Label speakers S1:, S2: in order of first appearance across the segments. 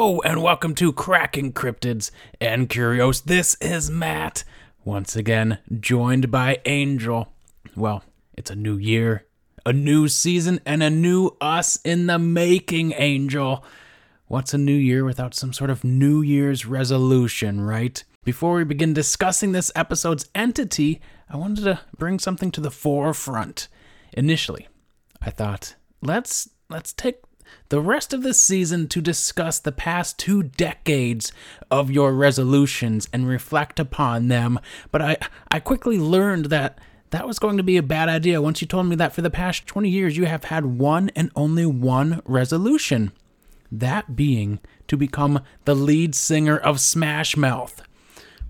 S1: And welcome to Cracking Cryptids and Curios. This is Matt, once again joined by Angel. Well, it's a new year, a new season, and a new us in the making, Angel. What's a new year without some sort of New Year's resolution, right? Before we begin discussing this episode's entity, I wanted to bring something to the forefront. Initially, I thought, let's let's take the rest of the season to discuss the past two decades of your resolutions and reflect upon them. But I, I quickly learned that that was going to be a bad idea once you told me that for the past 20 years you have had one and only one resolution. That being to become the lead singer of Smash Mouth,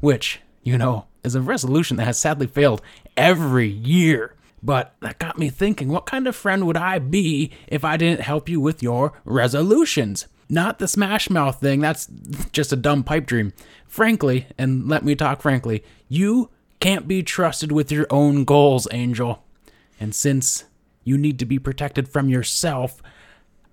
S1: which, you know, is a resolution that has sadly failed every year. But that got me thinking what kind of friend would I be if I didn't help you with your resolutions? Not the Smash Mouth thing, that's just a dumb pipe dream. Frankly, and let me talk frankly, you can't be trusted with your own goals, Angel. And since you need to be protected from yourself,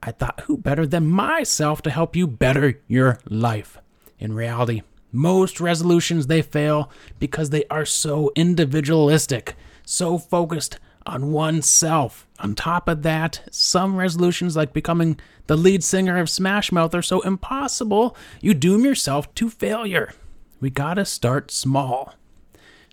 S1: I thought who better than myself to help you better your life. In reality, most resolutions they fail because they are so individualistic so focused on oneself. On top of that, some resolutions like becoming the lead singer of Smash Mouth are so impossible, you doom yourself to failure. We gotta start small.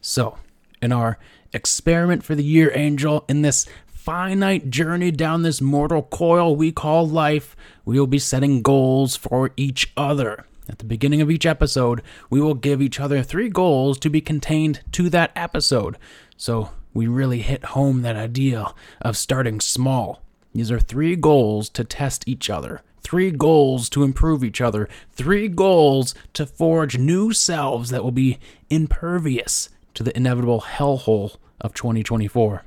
S1: So, in our experiment for the year, Angel, in this finite journey down this mortal coil we call life, we will be setting goals for each other. At the beginning of each episode, we will give each other three goals to be contained to that episode. So we really hit home that idea of starting small. These are three goals to test each other, three goals to improve each other, three goals to forge new selves that will be impervious to the inevitable hellhole of 2024.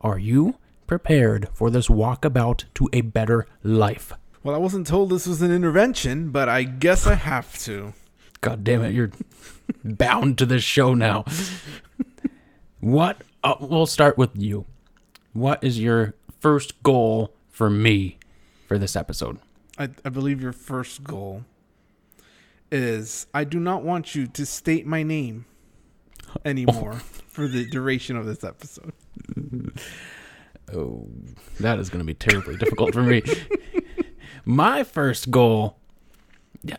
S1: Are you prepared for this walkabout to a better life?
S2: Well, I wasn't told this was an intervention, but I guess I have to.
S1: God damn it, you're bound to this show now. What uh, we'll start with you. What is your first goal for me for this episode?
S2: I, I believe your first goal is I do not want you to state my name anymore for the duration of this episode.
S1: Oh, that is going to be terribly difficult for me. My first goal,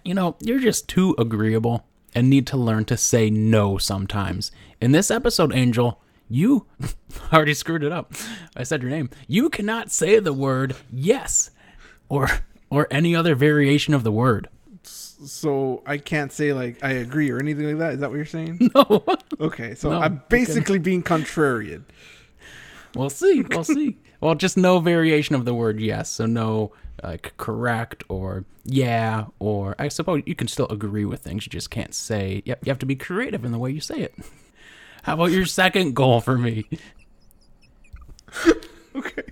S1: you know, you're just too agreeable and need to learn to say no sometimes. In this episode, Angel, you already screwed it up. I said your name. You cannot say the word yes or or any other variation of the word.
S2: So I can't say like I agree or anything like that. Is that what you're saying?
S1: No.
S2: Okay, so
S1: No,
S2: I'm basically being contrarian.
S1: We'll see. We'll see. Well, just no variation of the word yes. So no like correct or yeah or I suppose you can still agree with things. You just can't say. Yep, you have to be creative in the way you say it. How about your second goal for me?
S2: Okay.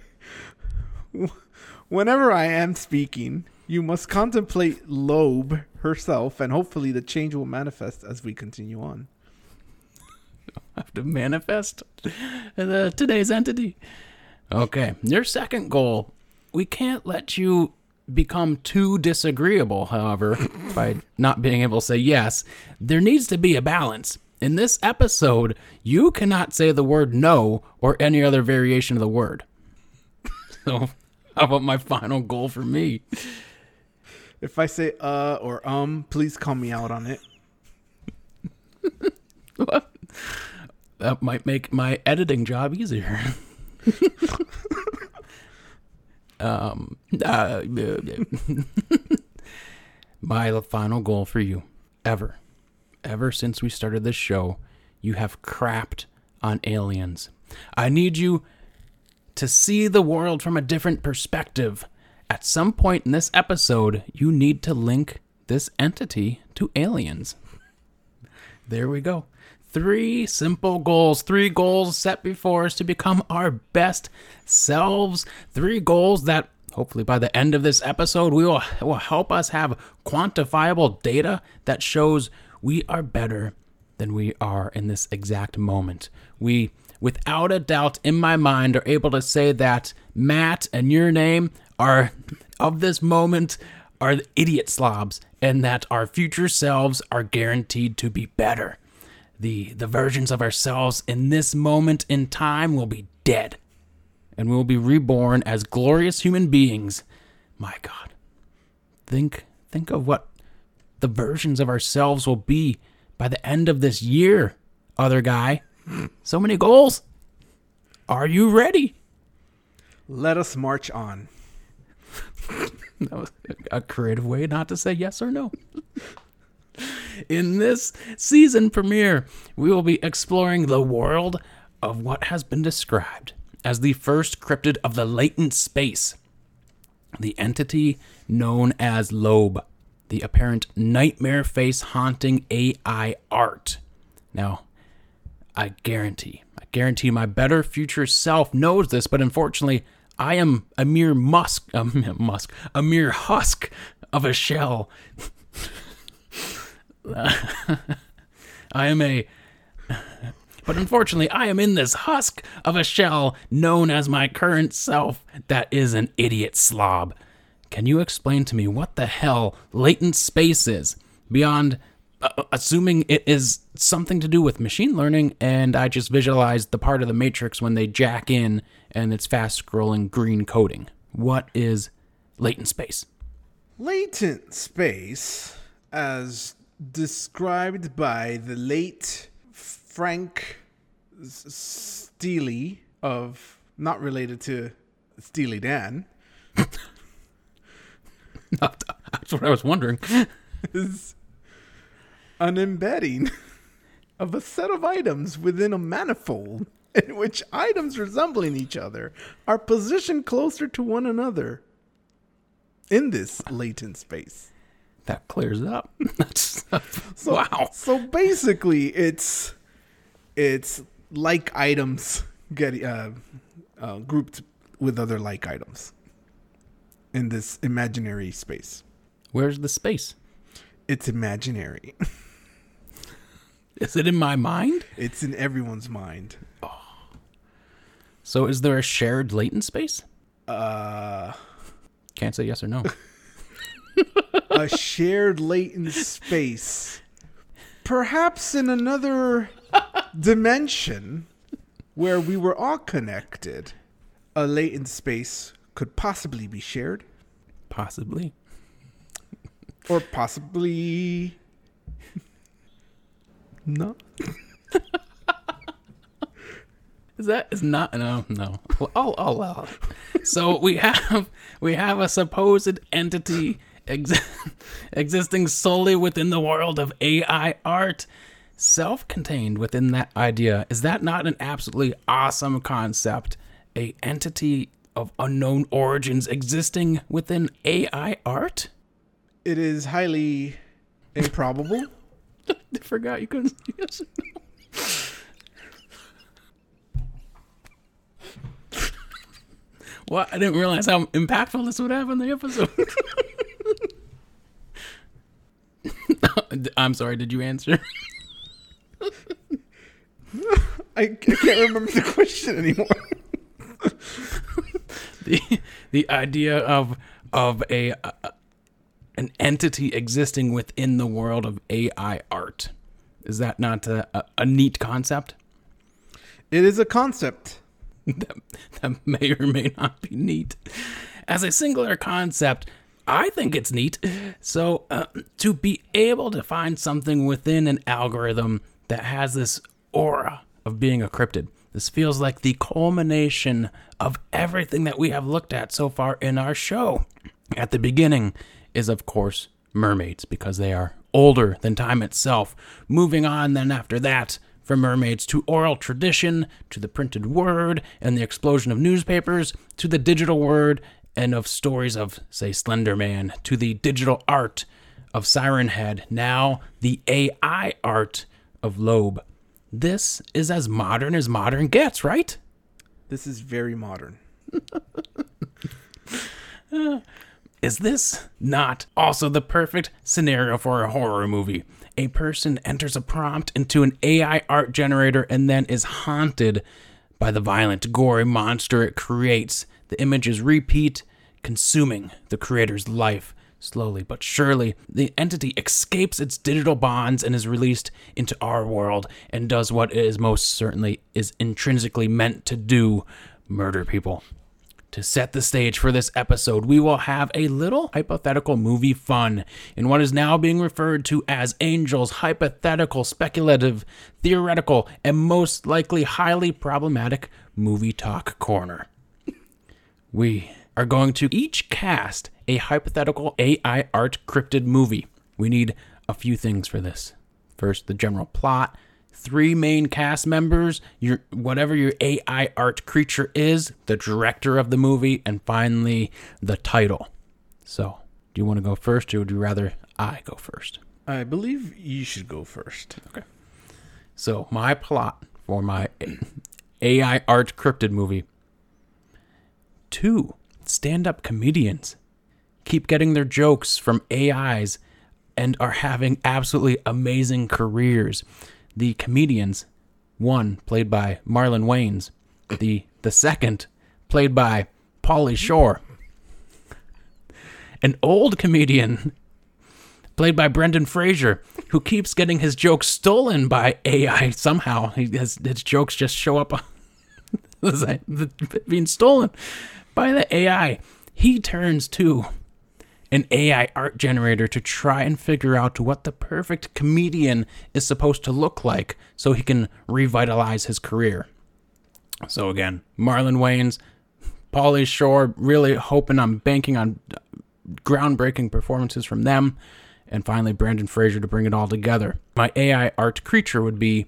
S2: Whenever I am speaking, you must contemplate Loab herself, and hopefully the change will manifest as we continue on.
S1: I have to manifest the, uh, today's entity. Okay, your second goal. We can't let you become too disagreeable, however, by not being able to say yes. There needs to be a balance. In this episode, you cannot say the word no or any other variation of the word. So, how about my final goal for me?
S2: If I say uh or um, please call me out on it.
S1: That might make my editing job easier. um, uh, my final goal for you, ever, ever since we started this show, you have crapped on aliens. I need you to see the world from a different perspective. At some point in this episode, you need to link this entity to aliens. There we go. Three simple goals, three goals set before us to become our best selves. Three goals that hopefully by the end of this episode we will, will help us have quantifiable data that shows we are better than we are in this exact moment. We without a doubt in my mind are able to say that Matt and your name are of this moment are idiot slobs and that our future selves are guaranteed to be better. The, the versions of ourselves in this moment in time will be dead and we will be reborn as glorious human beings. My God. Think think of what the versions of ourselves will be by the end of this year, other guy. So many goals. Are you ready?
S2: Let us march on.
S1: That was a creative way not to say yes or no. In this season premiere, we will be exploring the world of what has been described as the first cryptid of the latent space, the entity known as Loab, the apparent nightmare face haunting AI art. Now, I guarantee, I guarantee my better future self knows this, but unfortunately, I am a mere musk, a musk, a mere husk of a shell. I am a but unfortunately, I am in this husk of a shell known as my current self that is an idiot slob. Can you explain to me what the hell latent space is beyond uh, uh, assuming it is something to do with machine learning and I just visualized the part of the matrix when they jack in and it's fast scrolling green coding? What is latent space?
S2: Latent space, as described by the late Frank Steely of not related to Steely Dan.
S1: That's what I was wondering.
S2: is an embedding of a set of items within a manifold in which items resembling each other are positioned closer to one another in this latent space.
S1: That clears it up. That's,
S2: So,
S1: wow.
S2: So basically, it's it's like items get uh, uh, grouped with other like items in this imaginary space.
S1: Where's the space?
S2: It's imaginary.
S1: Is it in my mind?
S2: it's in everyone's mind. Oh.
S1: So is there a shared latent space?
S2: Uh,
S1: Can't say yes or no.
S2: a shared latent space. Perhaps in another dimension where we were all connected, a latent space could possibly be shared.
S1: Possibly.
S2: Or possibly No.
S1: Is that is not no no. Well, I'll, I'll allow it. So we have we have a supposed entity ex- existing solely within the world of AI art, self-contained within that idea. Is that not an absolutely awesome concept? A entity of unknown origins existing within AI art?
S2: It is highly improbable.
S1: I forgot you couldn't say yes or no. What? I didn't realize how impactful this would have on the episode. I'm sorry, did you answer?
S2: I, I can't remember the question anymore.
S1: The the idea of of a, a an entity existing within the world of AI art. Is that not a, a, a neat concept?
S2: It is a concept.
S1: that, that may or may not be neat. As a singular concept, I think it's neat. So, uh, to be able to find something within an algorithm that has this aura of being a cryptid, this feels like the culmination of everything that we have looked at so far in our show. At the beginning is, of course, mermaids, because they are older than time itself. Moving on, then after that, from mermaids to oral tradition, to the printed word and the explosion of newspapers, to the digital word and of stories of, say, Slender Man, to the digital art of Siren Head, now the AI art of Loab. This is as modern as modern gets, right?
S2: This is very modern.
S1: Is this not also the perfect scenario for a horror movie? A person enters a prompt into an AI art generator and then is haunted by the violent, gory monster it creates. The images repeat, consuming the creator's life, Slowly but surely, the entity escapes its digital bonds and is released into our world and does what it is most certainly is intrinsically meant to do murder people. To set the stage for this episode, we will have a little hypothetical movie fun in what is now being referred to as Angel's hypothetical, speculative, theoretical, and most likely highly problematic movie talk corner. We are going to each cast a hypothetical AI art cryptid movie. We need a few things for this. First, the general plot, three main cast members, your whatever your AI art creature is, the director of the movie, and finally the title. So, do you want to go first or would you rather I go first?
S2: I believe you should go first.
S1: Okay. So, my plot for my AI art cryptid movie two stand up comedians keep getting their jokes from AIs and are having absolutely amazing careers. The comedians, one played by Marlon Wayans, the the second played by Pauly Shore, an old comedian played by Brendan Fraser, who keeps getting his jokes stolen by AI somehow. He has his jokes just show up being stolen by the AI. He turns to an AI art generator to try and figure out what the perfect comedian is supposed to look like so he can revitalize his career. So again, Marlon Wayans, Pauly Shore, really hoping I'm banking on groundbreaking performances from them, and finally Brendan Fraser to bring it all together. My AI art creature would be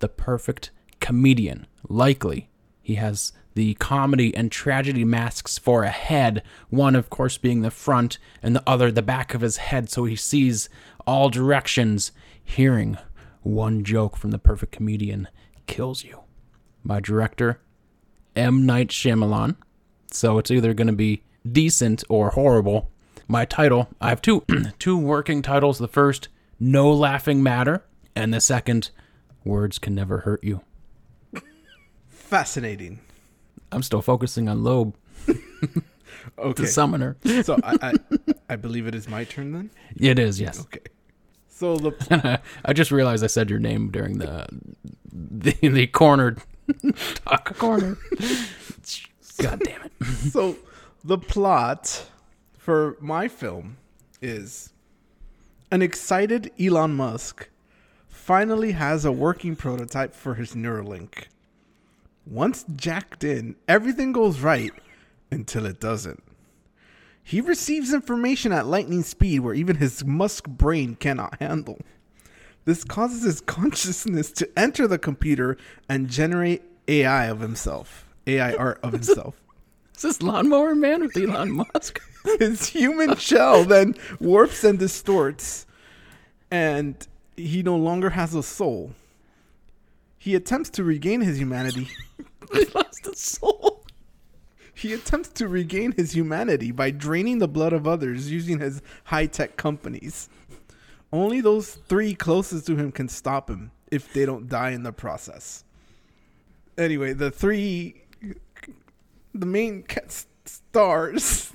S1: the perfect comedian. Likely, he has the comedy and tragedy masks for a head, one, of course, being the front, and the other the back of his head, so he sees all directions. Hearing one joke from the perfect comedian kills you. My director, M. Night Shyamalan. So it's either going to be decent or horrible. My title, I have two two working titles. The first, No Laughing Matter, and the second, Words Can Never Hurt You.
S2: Fascinating.
S1: I'm still focusing on Loab,
S2: Okay.
S1: the summoner.
S2: so I, I I believe it is my turn then.
S1: It is, yes.
S2: Okay. So the
S1: I just realized I said your name during the the, the cornered talk corner. God damn it.
S2: so the plot for my film is an excited Elon Musk finally has a working prototype for his Neuralink. Once jacked in, everything goes right until it doesn't. He receives information at lightning speed where even his Musk brain cannot handle. This causes his consciousness to enter the computer and generate AI of himself, AI art of himself.
S1: Is this Lawnmower Man with Elon Musk?
S2: his human shell then warps and distorts, and he no longer has a soul. He attempts to regain his humanity.
S1: he lost his soul.
S2: He attempts to regain his humanity by draining the blood of others using his high tech companies. Only those three closest to him can stop him if they don't die in the process. Anyway, the three, the main stars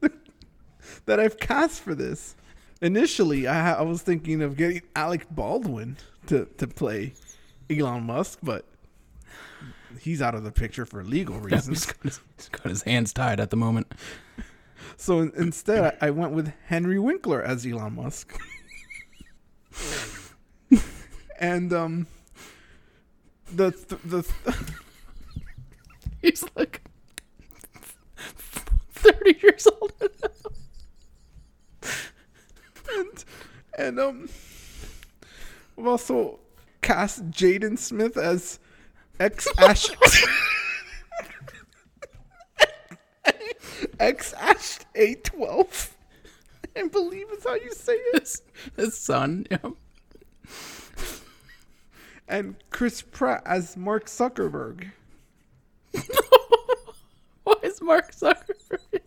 S2: that I've cast for this. Initially, I, ha- I was thinking of getting Alec Baldwin to, to play Elon Musk, but he's out of the picture for legal reasons.
S1: he's got his hands tied at the moment.
S2: So instead, I, went with Henry Winkler as Elon Musk. and um, the th- the th-
S1: He's like 30 years old.
S2: and and um, I've also cast Jaden Smith as ex Ash. Ex Ash A twelve. I believe is how you say it.
S1: his, his son. Yeah.
S2: And Chris Pratt as Mark Zuckerberg.
S1: Why is Mark Zuckerberg?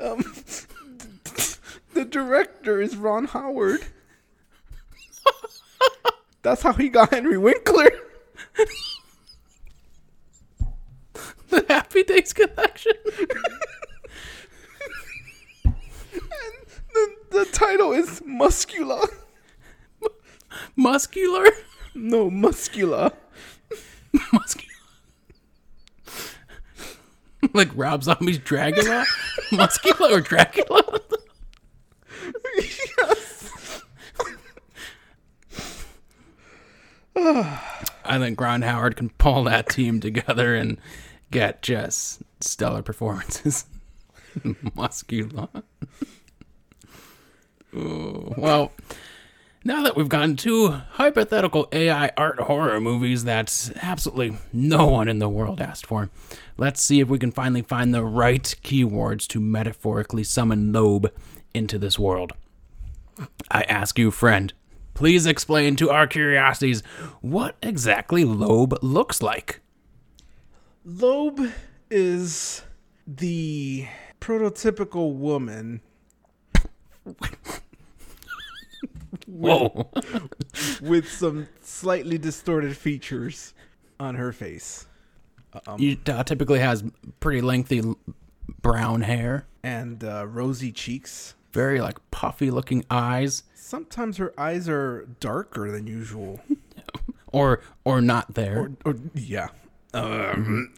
S2: Um, the director is Ron Howard. That's how he got Henry Winkler.
S1: The Happy Days collection.
S2: the, the title is Muscula.
S1: Muscular?
S2: No, Muscula.
S1: Muscular. like Rob Zombie's Dracula? Muscular or Dracula?
S2: yes.
S1: I think Ron Howard can pull that team together and get just stellar performances. Muscular. Well, now that we've gotten two hypothetical AI art horror movies that absolutely no one in the world asked for, let's see if we can finally find the right keywords to metaphorically summon Loab into this world. I ask you, friend, please explain to our curiosities what exactly Loab looks like.
S2: Loab is the prototypical woman
S1: Whoa.
S2: with some slightly distorted features on her face
S1: uh, typically has pretty lengthy brown hair,
S2: and uh, rosy cheeks.
S1: Very like puffy looking eyes,
S2: Sometimes her eyes are darker than usual.
S1: or or not there.
S2: Or, or yeah. Um,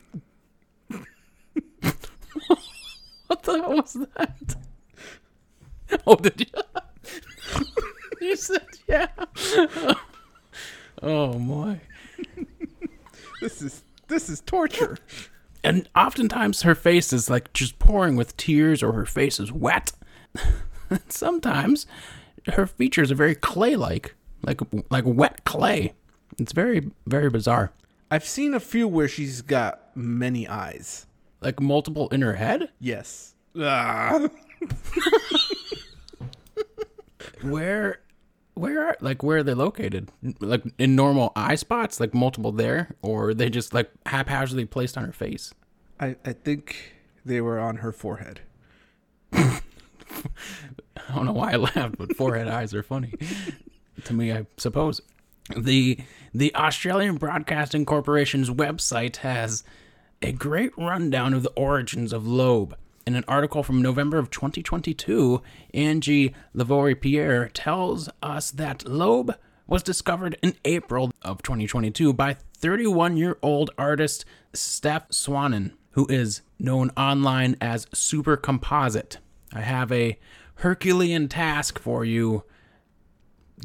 S1: what the hell was that? Oh, did you? you said yeah. oh my.
S2: this is this is torture.
S1: And oftentimes her face is like just pouring with tears, or her face is wet. Sometimes her features are very clay-like, like like wet clay. It's very very bizarre.
S2: I've seen a few where she's got many eyes.
S1: Like multiple in her head.
S2: Yes. Ah.
S1: Where, where are like where are they located? Like in normal eye spots, like multiple there, or are they just like haphazardly placed on her face?
S2: I, I think they were on her forehead.
S1: I don't know why I laughed, but forehead eyes are funny to me. I suppose the the Australian Broadcasting Corporation's website has a great rundown of the origins of Loab. In an article from November of 2022, Angie Lavoipierre tells us that Loab was discovered in April of 2022 by 31 year old artist Steph Swanson, who is known online as Super Composite. I have a Herculean task for you,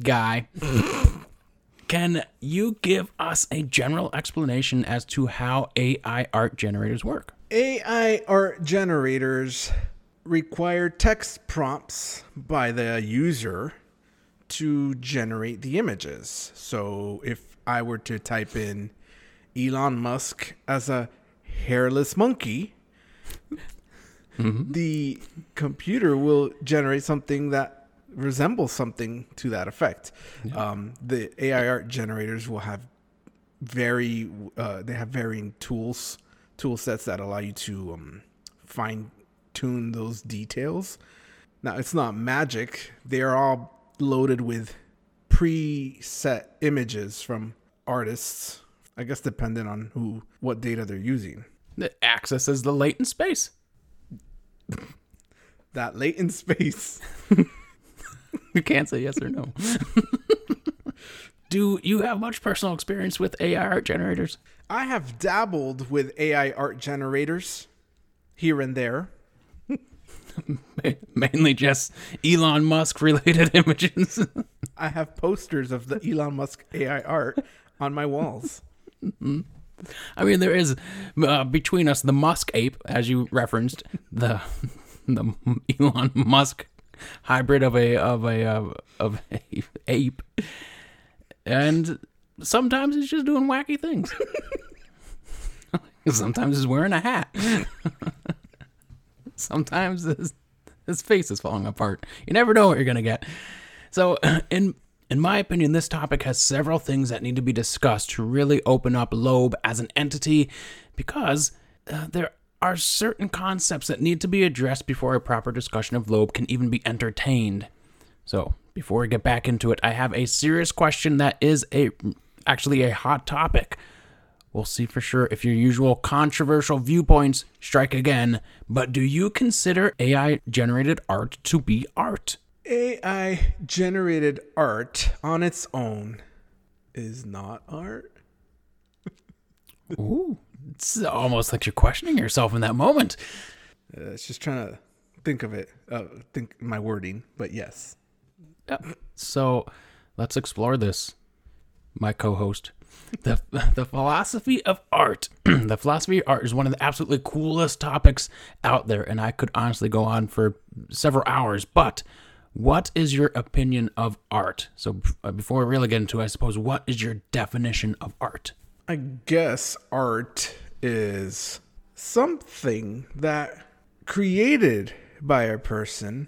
S1: guy. Can you give us a general explanation as to how AI art generators work?
S2: AI art generators require text prompts by the user to generate the images. So if I were to type in Elon Musk as a hairless monkey, the computer will generate something that resembles something to that effect. Um, the AI art generators will have very uh, they have varying tools tool sets that allow you to um, fine tune those details. Now it's not magic; they are all loaded with preset images from artists. I guess depending on who what data they're using.
S1: That accesses the latent space.
S2: That latent space.
S1: You can't say yes or no. Do you have much personal experience with AI art generators?
S2: I have dabbled with AI art generators here and there.
S1: Mainly just Elon Musk related images.
S2: I have posters of the Elon Musk AI art on my walls. Mm-hmm.
S1: I mean, there is uh, between us the Musk ape, as you referenced, the the Elon Musk hybrid of a of a of, of a ape, and sometimes he's just doing wacky things. sometimes he's wearing a hat. sometimes his his face is falling apart. You never know what you're gonna get. So, in in my opinion, this topic has several things that need to be discussed to really open up Loab as an entity, because uh, there are certain concepts that need to be addressed before a proper discussion of Loab can even be entertained. So, before we get back into it, I have a serious question that is a actually a hot topic. We'll see for sure if your usual controversial viewpoints strike again, but do you consider AI generated art to be art?
S2: AI generated art on its own is not art.
S1: Ooh, it's almost like you're questioning yourself in that moment.
S2: Uh, it's just trying to think of it, uh, think my wording, but yes.
S1: Yep. So let's explore this, my co-host. The, the philosophy of art. the philosophy of art is one of the absolutely coolest topics out there, and I could honestly go on for several hours. But what is your opinion of art? So uh, before we really get into it, I suppose, what is your definition of art?
S2: I guess art is something that created by a person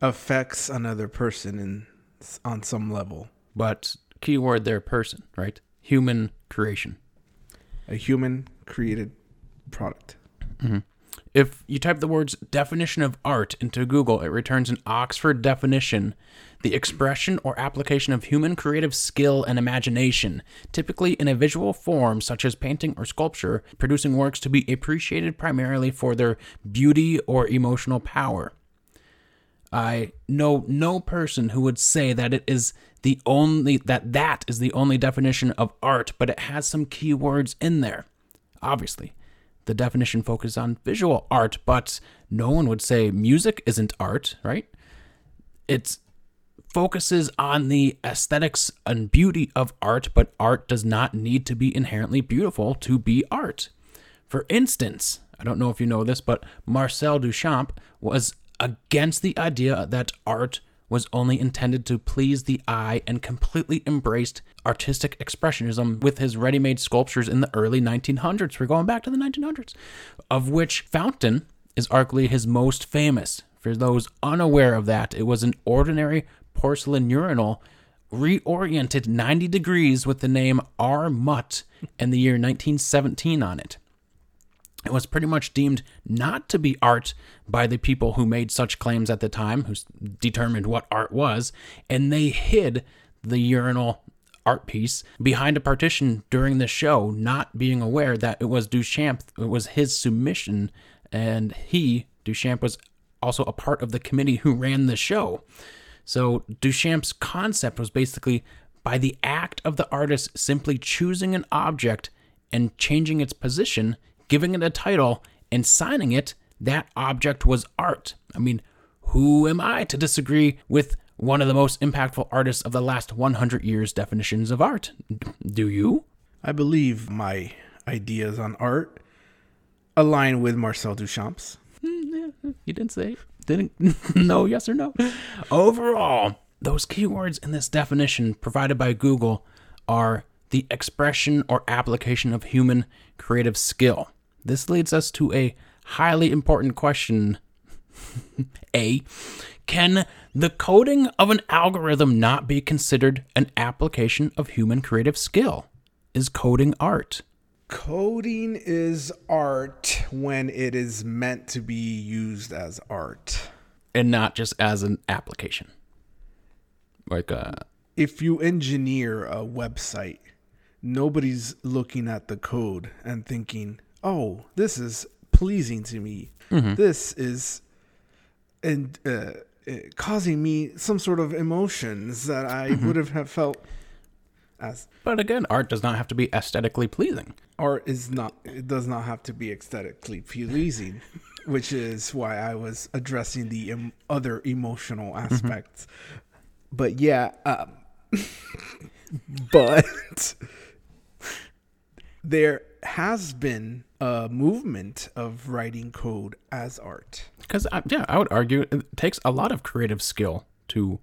S2: affects another person in on some level.
S1: But keyword there, person, right? Human creation.
S2: A human created product.
S1: If you type the words definition of art into Google, it returns an Oxford definition the expression or application of human creative skill and imagination, typically in a visual form such as painting or sculpture, producing works to be appreciated primarily for their beauty or emotional power. I know no person who would say that it is the only that that is the only definition of art, but it has some key words in there. Obviously, the definition focuses on visual art, but no one would say music isn't art, right? It focuses on the aesthetics and beauty of art, but art does not need to be inherently beautiful to be art. For instance, I don't know if you know this, but Marcel Duchamp was against the idea that art was only intended to please the eye and completely embraced artistic expressionism with his ready made sculptures in the early 1900s. We're going back to the 1900s, of which Fountain is arguably his most famous. For those unaware of that, it was an ordinary porcelain urinal reoriented 90 degrees with the name R. Mutt and the year 1917 on it. It was pretty much deemed not to be art by the people who made such claims at the time, who determined what art was, and they hid the urinal art piece behind a partition during the show, not being aware that it was Duchamp, it was his submission, and he, Duchamp, was also a part of the committee who ran the show. So Duchamp's concept was basically by the act of the artist simply choosing an object and changing its position, giving it a title, and signing it, that object was art. I mean, who am I to disagree with one of the most impactful artists of the last 100 years' definitions of art? Do you?
S2: I believe my ideas on art align with Marcel Duchamp's.
S1: You didn't say didn't no yes or no. Overall, those keywords in this definition provided by Google are the expression or application of human creative skill. This leads us to a highly important question. a can the coding of an algorithm not be considered an application of human creative skill? Is coding art?
S2: Coding is art when it is meant to be used as art.
S1: And not just as an application. Like uh
S2: If you engineer a website, nobody's looking at the code and thinking, "Oh, this is pleasing to me. This is and uh, uh, causing me some sort of emotions that I would have have felt as
S1: But again, art does not have to be aesthetically pleasing.
S2: art is not it does not have to be aesthetically pleasing which is why i was addressing the em- other emotional aspects but yeah um, but there has been a movement of writing code as art
S1: Because, yeah, I would argue it takes a lot of creative skill to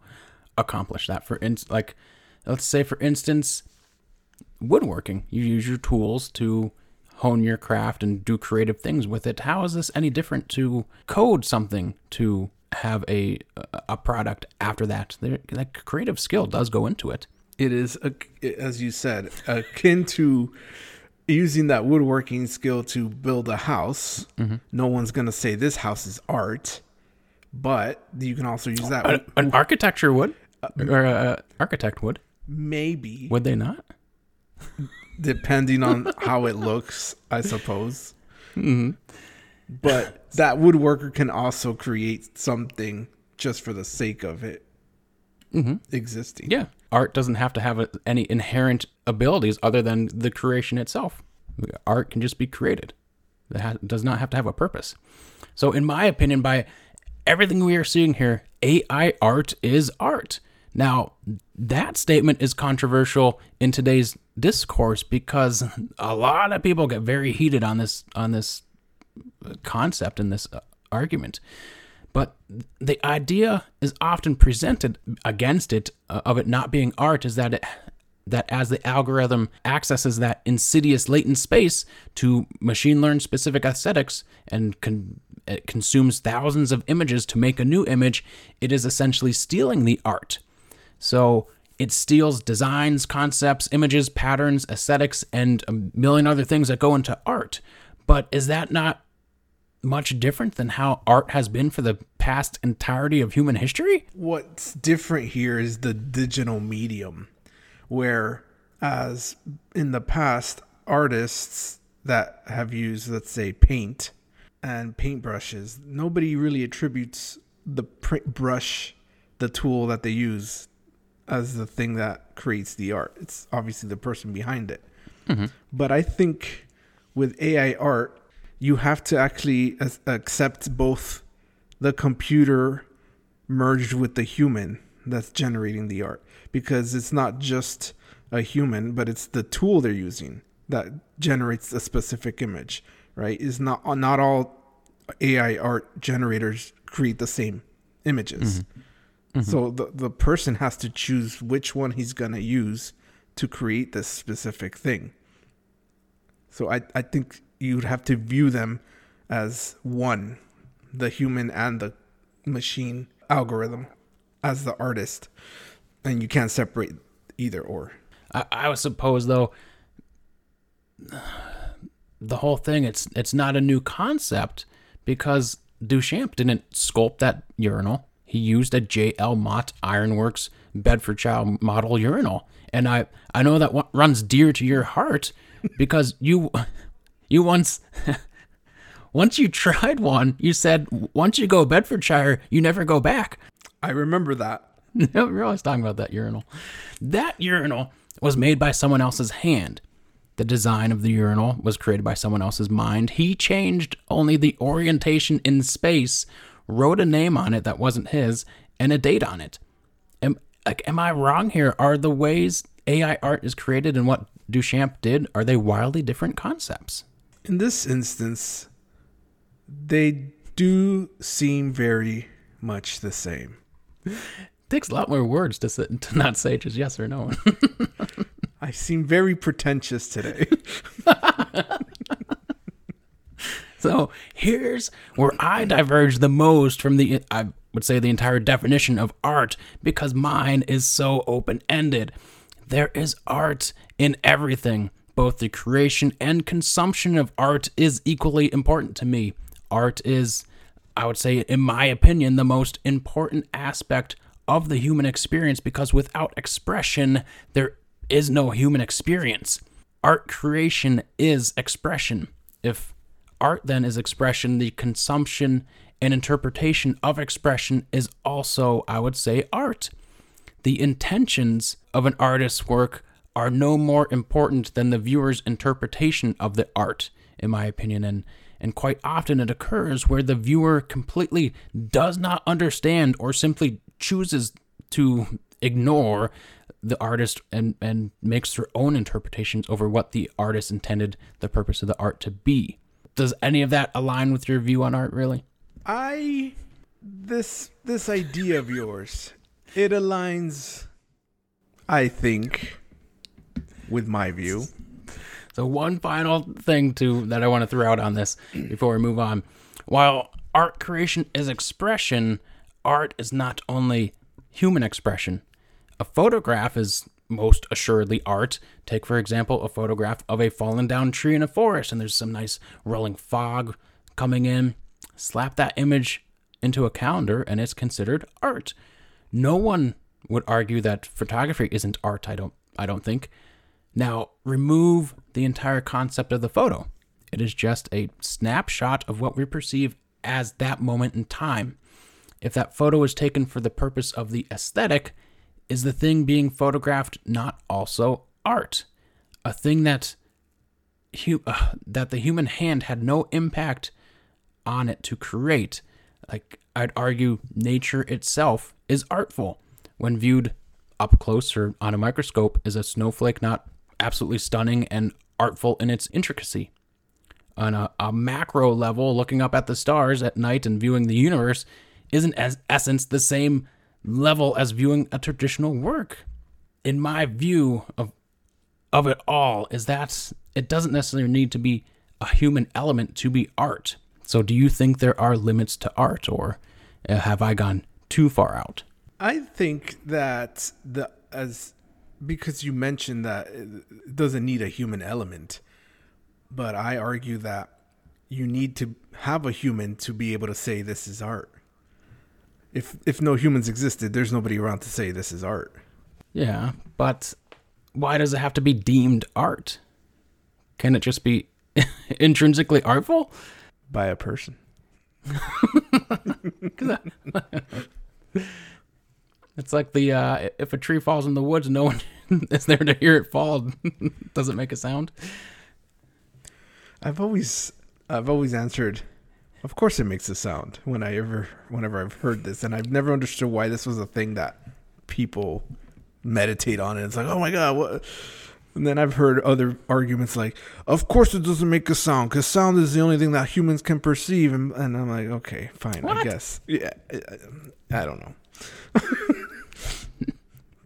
S1: accomplish that. For instance, like, let's say, for instance, woodworking. You use your tools to hone your craft and do creative things with it. How is this any different to code something to have a a product after that? There, that creative skill does go into it.
S2: it is a, as you said akin to using that woodworking skill to build a house mm-hmm. no one's going to say this house is art but you can also use that
S1: An, an architecture would, uh, or a architect would.
S2: maybe
S1: Would they not?
S2: depending on how it looks i suppose mm-hmm. but that woodworker can also create something just for the sake of it mm-hmm. existing.
S1: Yeah. Art doesn't have to have any inherent abilities other than the creation itself. Art can just be created. It does not have to have a purpose. So, in my opinion, by everything we are seeing here, AI art is art. Now, that statement is controversial in today's discourse because a lot of people get very heated on this on this concept and this uh, argument. But the idea is often presented against it uh, of it not being art is that it that as the algorithm accesses that insidious latent space to machine learn specific aesthetics and con- it consumes thousands of images to make a new image, it is essentially stealing the art. So it steals designs, concepts, images, patterns, aesthetics, and a million other things that go into art. But is that not much different than how art has been for the past entirety of human history?
S2: What's different here is the digital medium, where as in the past, artists that have used, let's say, paint and paintbrushes, nobody really attributes the print brush, the tool that they use, as the thing that creates the art. It's obviously the person behind it. Mm-hmm. But I think with AI art, you have to actually accept both the computer merged with the human that's generating the art. Because it's not just a human but it's the tool they're using that generates a specific image right? Is not not all ai art generators create the same images. Mm-hmm. Mm-hmm. So the the person has to choose which one he's going to use to create this specific thing. So I, I think you'd have to view them as one, the human and the machine algorithm as the artist. And you can't separate either or.
S1: I, I would suppose though the whole thing it's it's not a new concept because Duchamp didn't sculpt that urinal. He used a JL Mott Ironworks Bedfordshire model urinal. And I I know that runs dear to your heart because you you once once you tried one, you said once you go Bedfordshire, you never go back.
S2: I remember that.
S1: No, we're always talking about that urinal. That urinal was made by someone else's hand. The design of the urinal was created by someone else's mind. He changed only the orientation in space, wrote a name on it that wasn't his, and a date on it. Am, like, am I wrong here? Are the ways AI art is created and what Duchamp did, are they wildly different concepts?
S2: In this instance, they do seem very much the same.
S1: takes a lot more words to, sit, to not say just yes or no.
S2: I seem very pretentious today.
S1: So here's where I diverge the most from the, I would say, the entire definition of art because mine is so open ended. There is art in everything. Both the creation and consumption of art is equally important to me. Art is, I would say, in my opinion, the most important aspect of the human experience because without expression, there is no human experience. Art creation is expression. If art then is expression, the consumption and interpretation of expression is also, I would say, art. The intentions of an artist's work are no more important than the viewer's interpretation of the art, in my opinion. And, and quite often it occurs where the viewer completely does not understand or simply chooses to ignore the artist and, and makes their own interpretations over what the artist intended the purpose of the art to be. Does any of that align with your view on art, really?
S2: I this this idea of yours, it aligns I think with my view.
S1: So one final thing to that I want to throw out on this before we move on. While art creation is expression, art is not only human expression. A photograph is most assuredly art. Take for example a photograph of a fallen down tree in a forest and there's some nice rolling fog coming in. Slap that image into a calendar and it's considered art. No one would argue that photography isn't art, I don't I don't think. Now, remove the entire concept of the photo. It is just a snapshot of what we perceive as that moment in time. If that photo is taken for the purpose of the aesthetic, is the thing being photographed not also art? A thing that hu- uh, that the human hand had no impact on it to create. Like I'd argue nature itself is artful when viewed up close or on a microscope is a snowflake not absolutely stunning and artful in its intricacy. On a, a macro level, looking up at the stars at night and viewing the universe isn't as essence the same level as viewing a traditional work. In my view of of it all is that it doesn't necessarily need to be a human element to be art. So do you think there are limits to art or uh, have I gone too far out?
S2: I think that the as because you mentioned that it doesn't need a human element, but I argue that you need to have a human to be able to say this is art. If if no humans existed, there's nobody around to say this is art.
S1: Yeah, but why does it have to be deemed art? Can it just be intrinsically artful?
S2: By a person.
S1: It's like the uh, if a tree falls in the woods, no one is there to hear it fall. Does it make a sound?
S2: I've always I've always answered of course it makes a sound when I ever whenever I've heard this and I've never understood why this was a thing that people meditate on and it's like, "Oh my god, what and then I've heard other arguments like, "Of course it doesn't make a sound cuz sound is the only thing that humans can perceive." And, and I'm like, "Okay, fine, I guess." Yeah, I I don't know.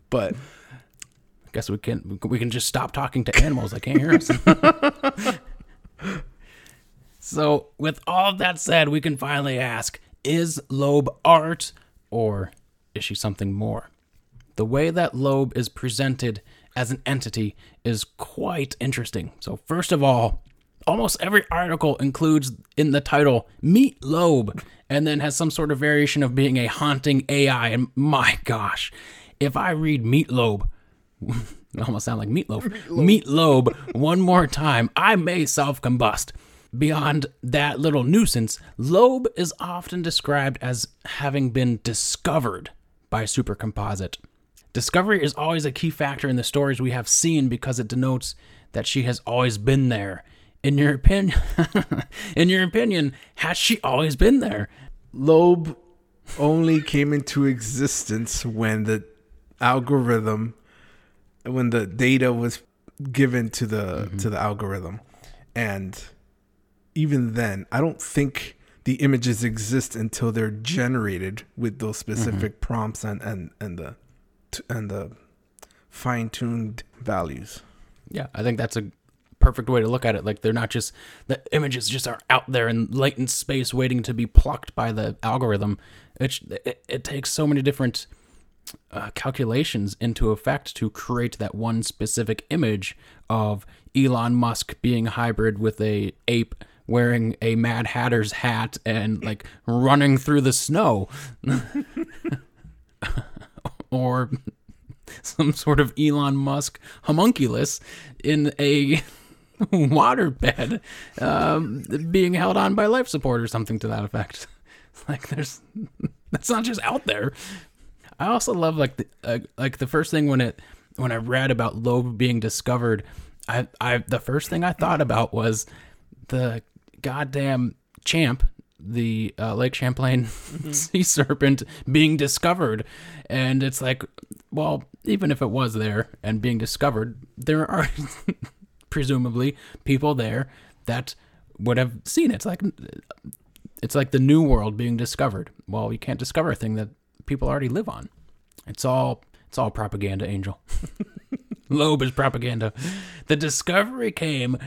S2: but
S1: I guess we can we can just stop talking to animals. They can't hear us. so, with all of that said, we can finally ask: Is Loab art, or is she something more? The way that Loab is presented as an entity is quite interesting. So, first of all, almost every article includes in the title "Meet Loab," and then has some sort of variation of being a haunting AI. And my gosh, if I read "Meet Loab," it almost sound like meatloaf. Meat Loab one more time, I may self combust. Beyond that little nuisance, Loab is often described as having been discovered by Supercomposite. Discovery is always a key factor in the stories we have seen because it denotes that she has always been there. In your opinion, in your opinion, has she always been there?
S2: Loab only came into existence when the algorithm when the data was given to the to mm-hmm. the algorithm and even then i don't think the images exist until they're generated with those mm-hmm. specific prompts and and and the and the fine-tuned values
S1: Yeah, I think that's a perfect way to look at it. Like they're not just the images just are out there in latent space waiting to be plucked by the algorithm. It it, it takes so many different uh, calculations into effect to create that one specific image of Elon Musk being hybrid with a ape wearing a Mad Hatter's hat and like running through the snow. or some sort of Elon Musk homunculus in a waterbed um, being held on by life support or something to that effect. Like there's that's not just out there. I also love like the uh, like the first thing when it when I read about Loab being discovered, I I the first thing I thought about was the goddamn champ, the uh, Lake Champlain sea serpent being discovered, and it's like, well, even if it was there and being discovered, there are presumably people there that would have seen it. It's like it's like the new world being discovered. Well, you can't discover a thing that people already live on. It's all it's all propaganda, Angel. Loab is propaganda. The discovery came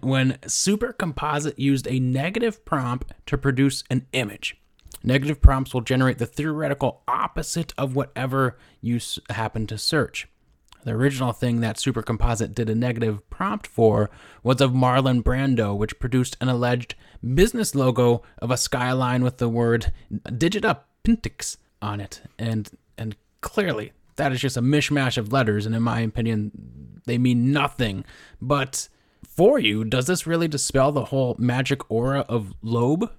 S1: when Supercomposite used a negative prompt to produce an image. Negative prompts will generate the theoretical opposite of whatever you happen to search. The original thing that Supercomposite did a negative prompt for was of Marlon Brando, which produced an alleged business logo of a skyline with the word Digita Pintix on it. And and clearly that is just a mishmash of letters, and in my opinion, they mean nothing. But for you, does this really dispel the whole magic aura of Loab?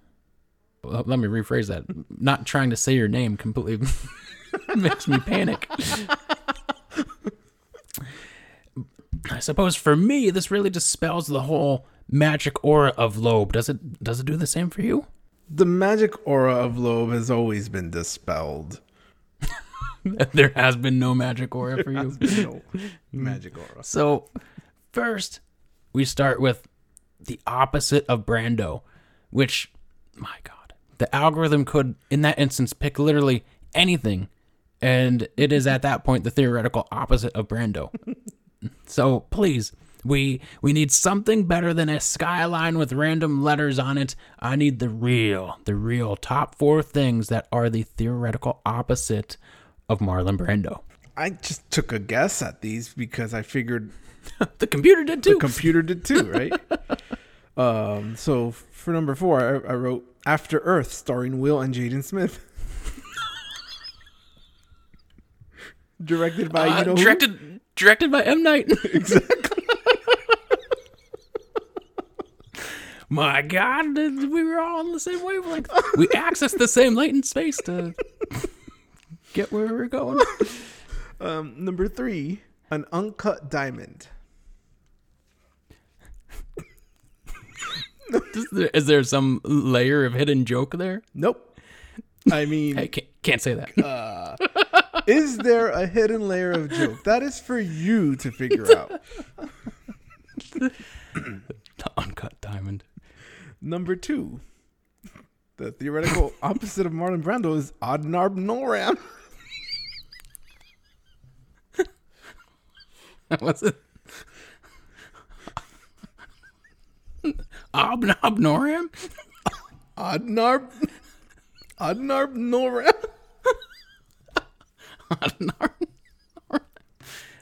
S1: well, let me rephrase that. Not trying to say your name completely makes me panic. I suppose for me, this really dispels the whole magic aura of Loab. Does it? Does it do the same for you?
S2: The magic aura of Loab has always been dispelled.
S1: there has been no magic aura for you.
S2: No magic aura.
S1: So, first, we start with the opposite of Brando, which, my God, the algorithm could, in that instance, pick literally anything, and it is at that point the theoretical opposite of Brando. so, please. We we need something better than a skyline with random letters on it. I need the real, the real top four things that are the theoretical opposite of Marlon Brando.
S2: I just took a guess at these because I figured
S1: the computer did too.
S2: the computer did too, right? um, so for number four, I, I wrote After Earth, starring Will and Jaden Smith. directed by
S1: Uh,
S2: you know who?
S1: directed directed by M Night.
S2: exactly.
S1: My God, we were all on the same wavelength. We accessed the same latent space to get where we were going.
S2: Um, number three, an uncut diamond.
S1: Is there, is there some layer of hidden joke there?
S2: Nope. I mean,
S1: I can't, can't say that.
S2: is there a hidden layer of joke? That is for you to figure out.
S1: the uncut diamond.
S2: Number two, the theoretical opposite of Marlon Brando is Adnarb Noram.
S1: What's it? Obnob Noram?
S2: Adnarb. Adnarb Noram.
S1: Obnob Noram?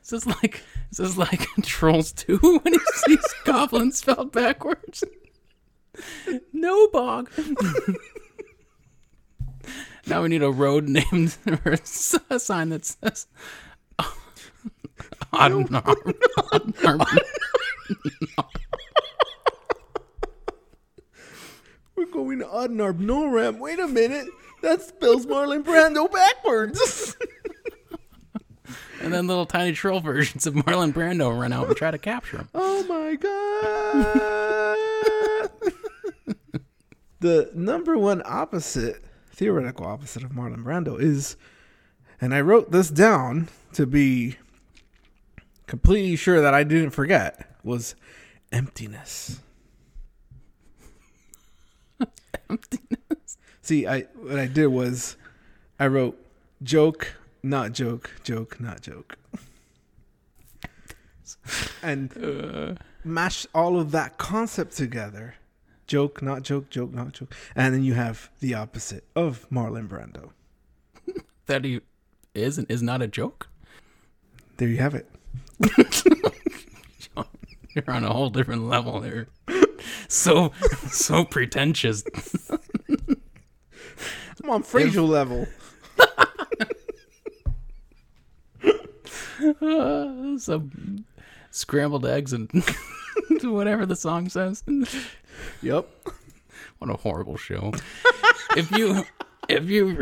S1: Is this like is this like Trolls 2 when he sees goblins spelled backwards? No bog. now we need a road named or a sign that says.
S2: We're going to Adnarb Noram. Wait a minute. That spells Marlon Brando backwards.
S1: And then little tiny troll versions of Marlon Brando run out and try to capture him.
S2: oh my god. The number one opposite, theoretical opposite of Marlon Brando is, and I wrote this down to be completely sure that I didn't forget, was emptiness.
S1: Emptiness.
S2: See, I what I did was I wrote joke, not joke, joke, not joke. And
S1: Uh,
S2: mash all of that concept together. Joke, not joke, joke, not joke. And then you have the opposite of Marlon Brando.
S1: that he is and is not a joke.
S2: There you have it.
S1: You're on a whole different level there. So so pretentious.
S2: I'm on Frasier level.
S1: Uh, some scrambled eggs and whatever the song says.
S2: Yep.
S1: What a horrible show. if you if you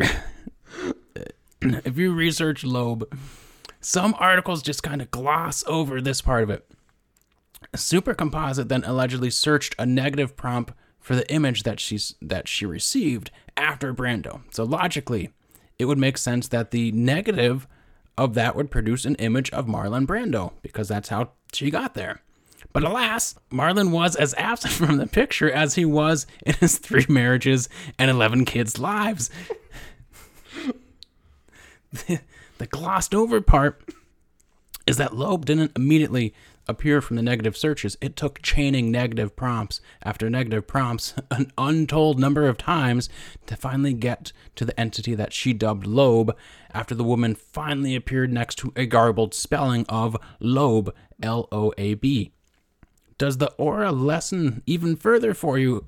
S1: if you research Loab, some articles just kind of gloss over this part of it. Supercomposite then allegedly searched a negative prompt for the image that she's that she received after Brando. So logically, it would make sense that the negative of that would produce an image of Marlon Brando because that's how she got there. But alas, Marlon was as absent from the picture as he was in his three marriages and 11 kids' lives. the, the glossed over part is that Loab didn't immediately appear from the negative searches. It took chaining negative prompts after negative prompts an untold number of times to finally get to the entity that she dubbed Loab after the woman finally appeared next to a garbled spelling of Loab, L O A B. Does the aura lessen even further for you?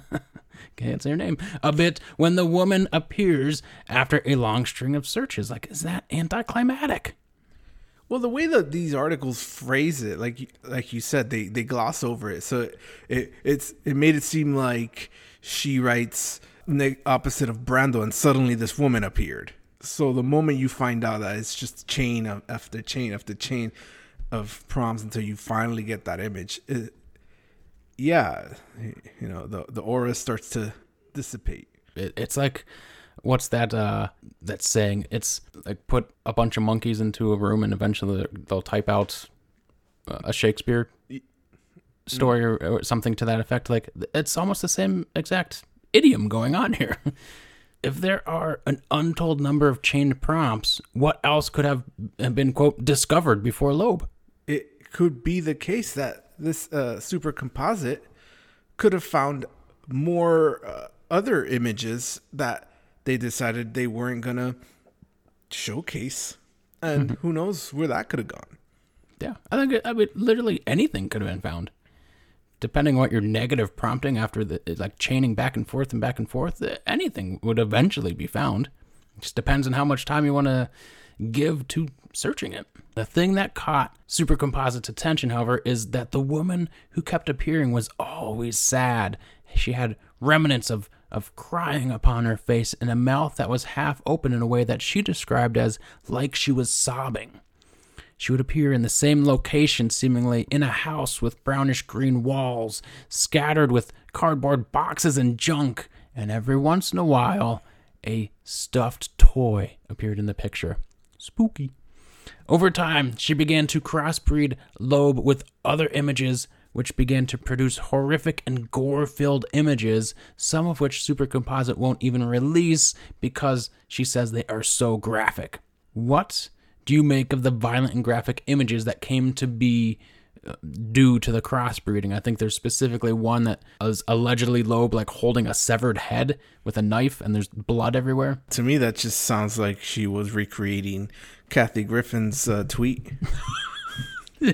S1: Can't say her name. A bit when the woman appears after a long string of searches. Like, is that anticlimactic?
S2: Well, the way that these articles phrase it, like like you said, they they gloss over it. So it, it it's it made it seem like she writes ne- opposite of Brando, and suddenly this woman appeared. So the moment you find out that it's just chain after chain after chain of prompts until you finally get that image, it, yeah, you know the the aura starts to dissipate.
S1: It, it's like what's that uh that saying? It's like put a bunch of monkeys into a room and eventually they'll type out a Shakespeare story or, or something to that effect. Like it's almost the same exact idiom going on here. if there are an untold number of chained prompts, what else could have been quote discovered before Loab?
S2: It could be the case that this uh, super composite could have found more uh, other images that they decided they weren't gonna showcase, and who knows where that could have gone.
S1: Yeah, I think it, I mean literally anything could have been found, depending on what your negative prompting after the like chaining back and forth and back and forth. uh, Anything would eventually be found. Just depends on how much time you want to give to searching it. The thing that caught Supercomposite's attention, however, is that the woman who kept appearing was always sad. She had remnants of, of crying upon her face and a mouth that was half open in a way that she described as like she was sobbing. She would appear in the same location, seemingly in a house with brownish green walls, scattered with cardboard boxes and junk, and every once in a while, a stuffed toy appeared in the picture. Spooky. Over time, she began to crossbreed Loab with other images, which began to produce horrific and gore filled images, some of which Supercomposite won't even release because she says they are so graphic. What do you make of the violent and graphic images that came to be due to the crossbreeding? I think there's specifically one that is allegedly Loab like holding a severed head with a knife and there's blood everywhere.
S2: To me, that just sounds like she was recreating Kathy Griffin's uh, tweet.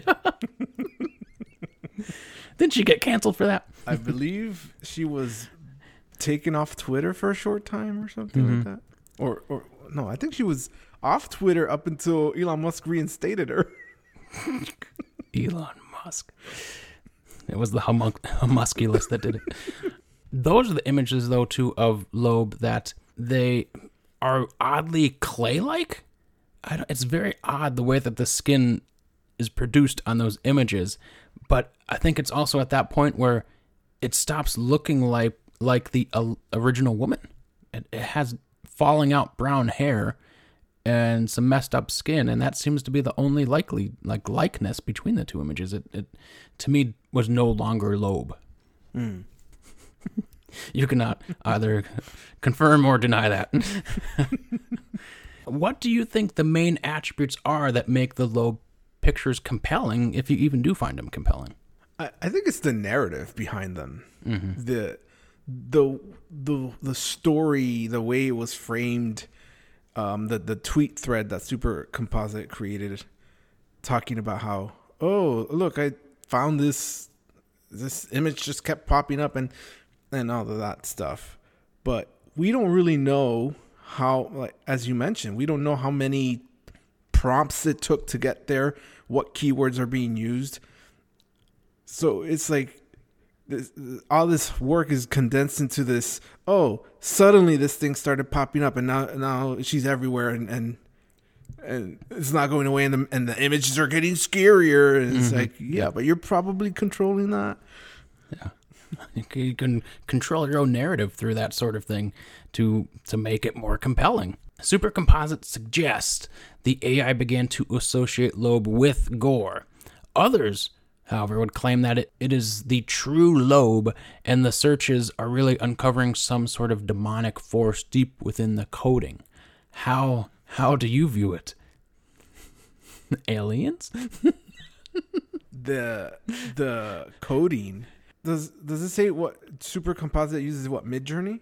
S1: Didn't she get canceled for that?
S2: I believe she was taken off Twitter for a short time or something like that. Or, or no, I think she was off Twitter up until Elon Musk reinstated her.
S1: Elon It was the humusculus that did it. Those are the images, though, too, of Loab that they are oddly clay-like. It's very odd the way that the skin is produced on those images, but I think it's also at that point where it stops looking like like the uh, original woman. It, it has falling out brown hair and some messed up skin, and that seems to be the only likely like likeness between the two images. It, it to me was no longer Loab. Hmm. you cannot either confirm or deny that. what do you think the main attributes are that make the Loab pictures compelling, if you even do find them compelling?
S2: I, I think it's the narrative behind them. Mm-hmm. The the the the story, the way it was framed, um, the the tweet thread that Super Composite created, talking about how oh look I found this this image just kept popping up and and all of that stuff, but we don't really know how like as you mentioned we don't know how many prompts it took to get there, what keywords are being used. So it's like this, all this work is condensed into this. Oh, suddenly this thing started popping up, and now now she's everywhere, and and and it's not going away, and the and the images are getting scarier, and it's mm-hmm. like yeah, but you're probably controlling that.
S1: Yeah, You can control your own narrative through that sort of thing to to make it more compelling. Supercomposite suggests the AI began to associate Loab with Gore. Others, however, would claim that it, it is the true Loab, and the searches are really uncovering some sort of demonic force deep within the coding. How how do you view it? Aliens?
S2: The the coding does does it say what Super Composite uses? What Midjourney?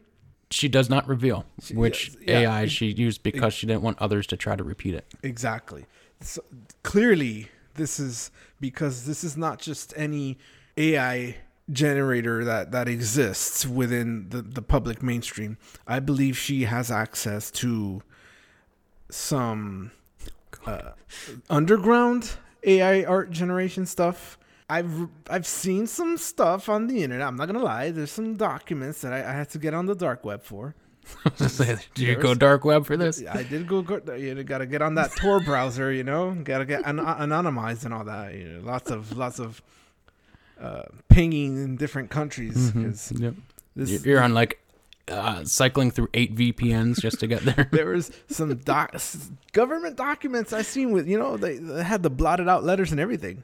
S1: She does not reveal which
S2: yeah,
S1: AI
S2: it-
S1: she used because she didn't want others to try to repeat it.
S2: Exactly. So clearly, this is because this is not just any AI generator that that exists within the the public mainstream. I believe she has access to some uh, underground AI art generation stuff I've I've seen some stuff on the internet. I'm not gonna lie. There's some documents that I, I had to get on the dark web for.
S1: Did you go dark web for this?
S2: I did go. you got to get on that Tor browser. You know, got to get an- anonymized and all that. You know, lots of lots of uh, pinging in different countries because
S1: Yep.
S2: this
S1: You're on like uh, cycling through eight VPNs just to get there.
S2: there was some doc- government documents I seen with you know they, they had the blotted out letters and everything,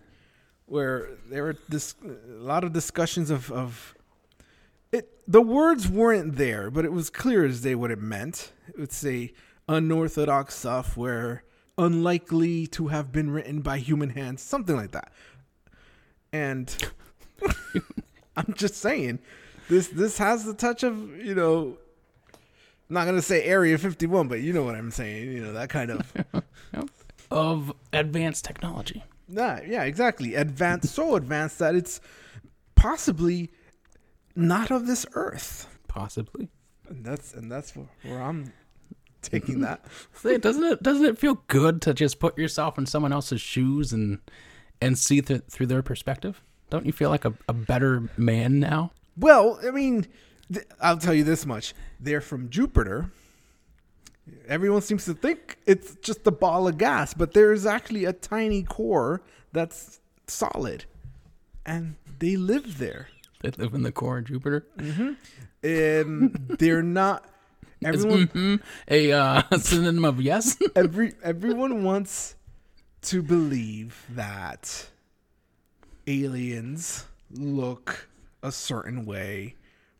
S2: where there were this a lot of discussions of of it. The words weren't there, but it was clear as day what it meant. It would say unorthodox software, unlikely to have been written by human hands, something like that. And I'm just saying, this this has the touch of you know I'm not gonna say Area 51, but you know what I'm saying. You know that kind of.
S1: of advanced technology.
S2: nah, yeah, exactly. Advanced, so advanced that it's possibly not of this earth.
S1: Possibly.
S2: And that's and that's where, I'm taking that.
S1: Say, doesn't it doesn't it feel good to just put yourself in someone else's shoes and and see th- through their perspective? Don't you feel like a, a better man now?
S2: Well, I mean, th- I'll tell you this much: they're from Jupiter. Everyone seems to think it's just a ball of gas, but there's actually a tiny core that's solid, and they live there.
S1: They live in the core of Jupiter.
S2: and they're not
S1: Is
S2: everyone
S1: mhm a uh, synonym of yes?
S2: every everyone wants to believe that aliens look a certain way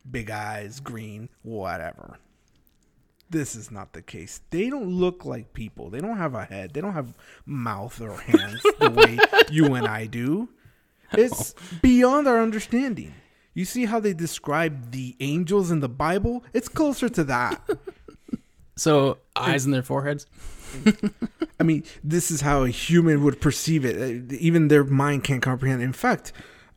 S2: big eyes green whatever. This is not the case. They don't look like people. They don't have a head. They don't have mouth or hands the way you and i do. It's beyond our understanding you see how they describe the angels in the bible it's closer to that
S1: so eyes in their foreheads.
S2: I mean, this is how a human would perceive it. Even their mind can't comprehend. In fact,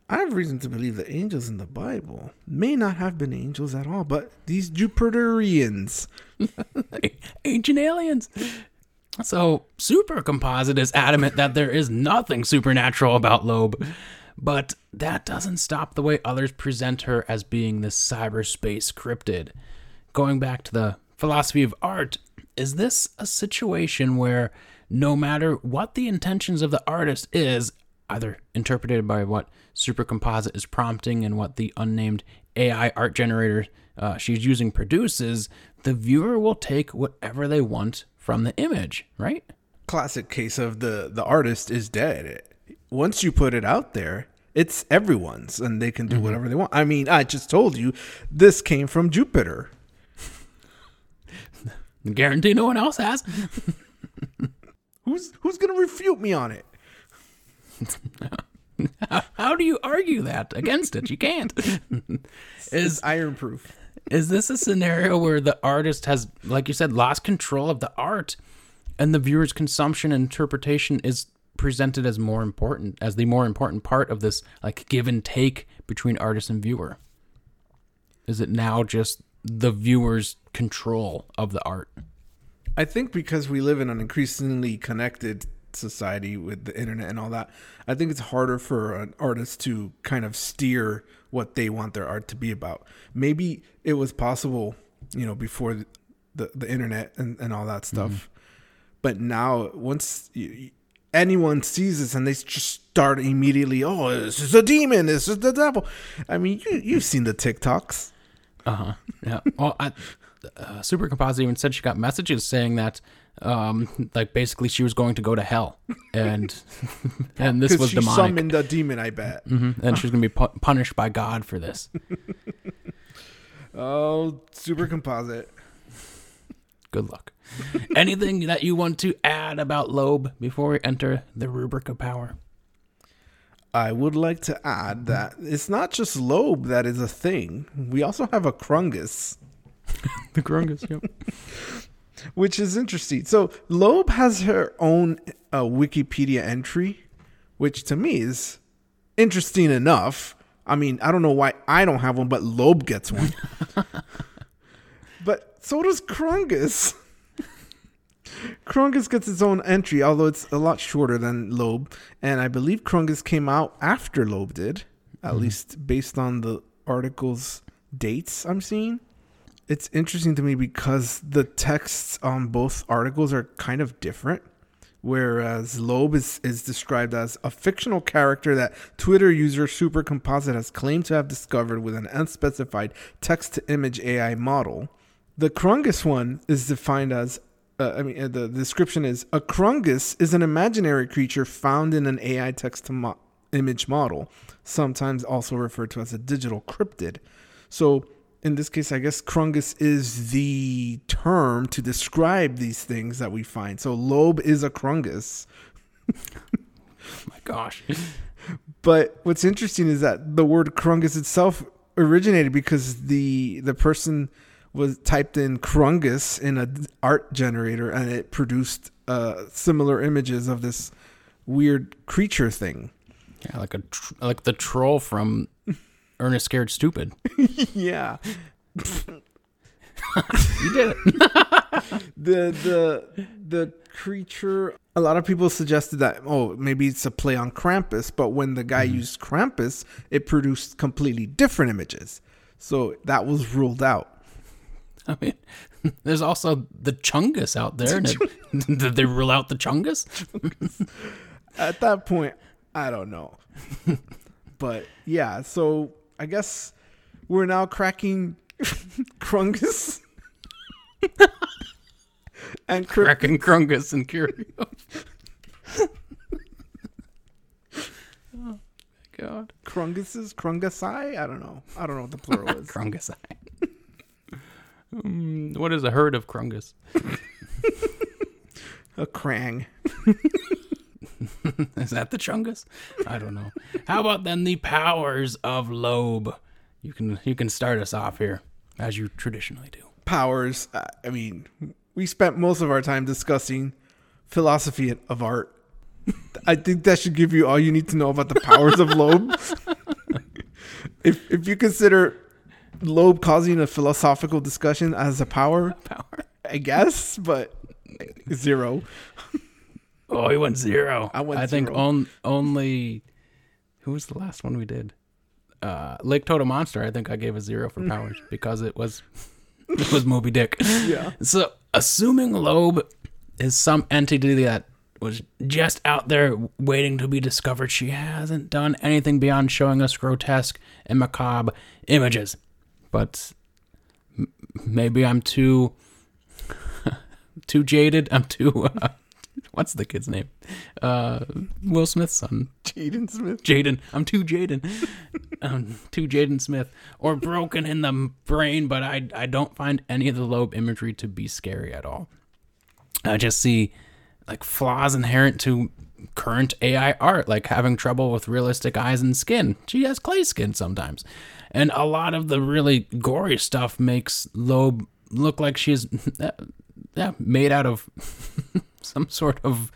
S2: I have reason to believe that angels in the Bible may not have been angels at all, but these Jupiterians.
S1: Ancient aliens. So, Supercomposite is adamant that there is nothing supernatural about Loab, but that doesn't stop the way others present her as being this cyberspace cryptid. Going back to the philosophy of art, is this a situation where no matter what the intentions of the artist is, either interpreted by what Supercomposite is prompting and what the unnamed AI art generator uh, she's using produces, the viewer will take whatever they want from the image, right?
S2: Classic case of the the artist is dead. Once you put it out there, it's everyone's, and they can do mm-hmm. whatever they want. I mean, I just told you, this came from Jupiter.
S1: Guarantee no one else has.
S2: Who's who's gonna refute me on it?
S1: How do you argue that against it? You can't. is
S2: iron proof.
S1: is this a scenario where the artist has, like you said, lost control of the art, and the viewer's consumption and interpretation is presented as more important, as the more important part of this, like give and take between artist and viewer? Is it now just the viewer's control of the art?
S2: I think because we live in an increasingly connected society with the internet and all that, I think it's harder for an artist to kind of steer what they want their art to be about. Maybe it was possible, you know, before the the, the internet and, and all that stuff. Mm-hmm. But now, once you, anyone sees this and they just start immediately, oh, this is a demon, this is the devil. I mean, you you've seen the TikToks.
S1: Uh huh. Yeah. Well, I, uh, Super Composite even said she got messages saying that, um, like basically she was going to go to hell, and and this was
S2: she
S1: demonic,
S2: summoned a demon, I bet.
S1: Mm-hmm. and she's going to be pu- punished by God for this.
S2: Oh, super composite.
S1: Good luck. Anything that you want to add about Loab before we enter the rubric of power?
S2: I would like to add that it's not just Loab that is a thing. We also have a Krungus.
S1: The Krungus, Yep.
S2: which is interesting. So Loab has her own uh, Wikipedia entry, which to me is interesting enough. I mean, I don't know why I don't have one, but Loab gets one. So does crungus. Krungus gets its own entry, although it's a lot shorter than Loab, and I believe Krungus came out after Loab did, at
S1: Mhm.
S2: least based on the article's dates I'm seeing. It's interesting to me because the texts on both articles are kind of different. Whereas Loab is, is described as a fictional character that Twitter user Supercomposite has claimed to have discovered with an unspecified text to image AI model. The Krungus one is defined as uh, I mean, uh, the description is a Krungus is an imaginary creature found in an AI text to mo- image model, sometimes also referred to as a digital cryptid. So, in this case, I guess Krungus is the term to describe these things that we find. So, Loab is a Krungus.
S1: My gosh.
S2: But what's interesting is that the word Krungus itself originated because the the person was typed in Krungus in a art generator and it produced uh, similar images of this weird creature thing.
S1: Yeah, like a tr- like the troll from Ernest Scared Stupid.
S2: yeah.
S1: You did it.
S2: The the the creature a lot of people suggested that oh maybe it's a play on Krampus, but when the guy used Krampus, it produced completely different images. So that was ruled out.
S1: I mean, there's also the Chungus out there. Did, did they rule out the Chungus?
S2: at that point, I don't know. but yeah, so I guess we're now cracking Krungus and Crypt-
S1: Cracking Krungus and Curio. oh my god.
S2: Krunguses, Krungusai. I don't know. I don't know what the plural is.
S1: Krungus. Hmm, what is a herd of Krungus?
S2: A Krang.
S1: Is that the Chungus? I don't know. How about then the powers of Loab? You can you can start us off here as you traditionally do.
S2: Powers. uh, I mean, we spent most of our time discussing philosophy of art. I think that should give you all you need to know about the powers of Loab. if if you consider Loab causing a philosophical discussion as a power,
S1: Power.
S2: I guess, but zero.
S1: Oh, he went zero.
S2: I went
S1: I think on, only who was the last one we did? Uh, Lake Totem Monster. I think I gave a zero for powers because it was it was Moby Dick.
S2: Yeah.
S1: So, assuming Loab is some entity that was just out there waiting to be discovered, she hasn't done anything beyond showing us grotesque and macabre images. But m- maybe I'm too too jaded. I'm too. Uh, what's the kid's name? Uh, Will Smith's son.
S2: Jaden Smith.
S1: Jaden. I'm too Jaden. I'm too Jaden Smith. Or broken in the brain, but I I don't find any of the Loab imagery to be scary at all. I just see like flaws inherent to current AI art, like having trouble with realistic eyes and skin. She has clay skin sometimes. And a lot of the really gory stuff makes Loab look like she's yeah, made out of some sort of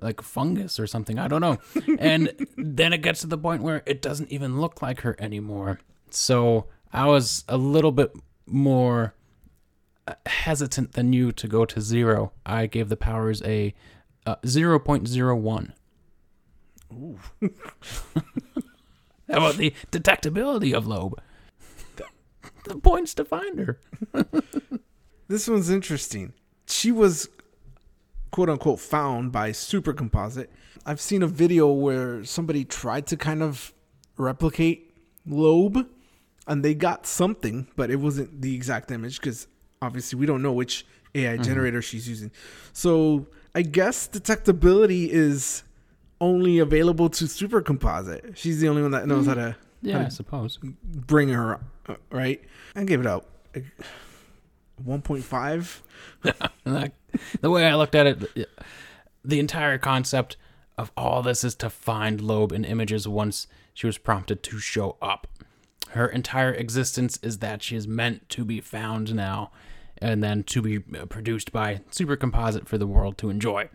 S1: like fungus or something. I don't know. And then it gets to the point where it doesn't even look like her anymore. So I was a little bit more uh, hesitant than you to go to zero. I gave the powers a uh, 0.01. How about the detectability of Loab? The points to find her.
S2: This one's interesting. She was quote unquote found by Supercomposite. I've seen a video where somebody tried to kind of replicate Loab and they got something, but it wasn't the exact image because obviously we don't know which AI mm-hmm. generator she's using. So I guess detectability is only available to Super Composite. She's the only one that knows how to
S1: Yeah, I suppose.
S2: bring her uh, right. I gave it out like, 1.5.
S1: The way I looked at it, the entire concept of all this is to find Loab in images once she was prompted to show up. Her entire existence is that she is meant to be found now and then to be uh, produced by Super Composite for the world to enjoy.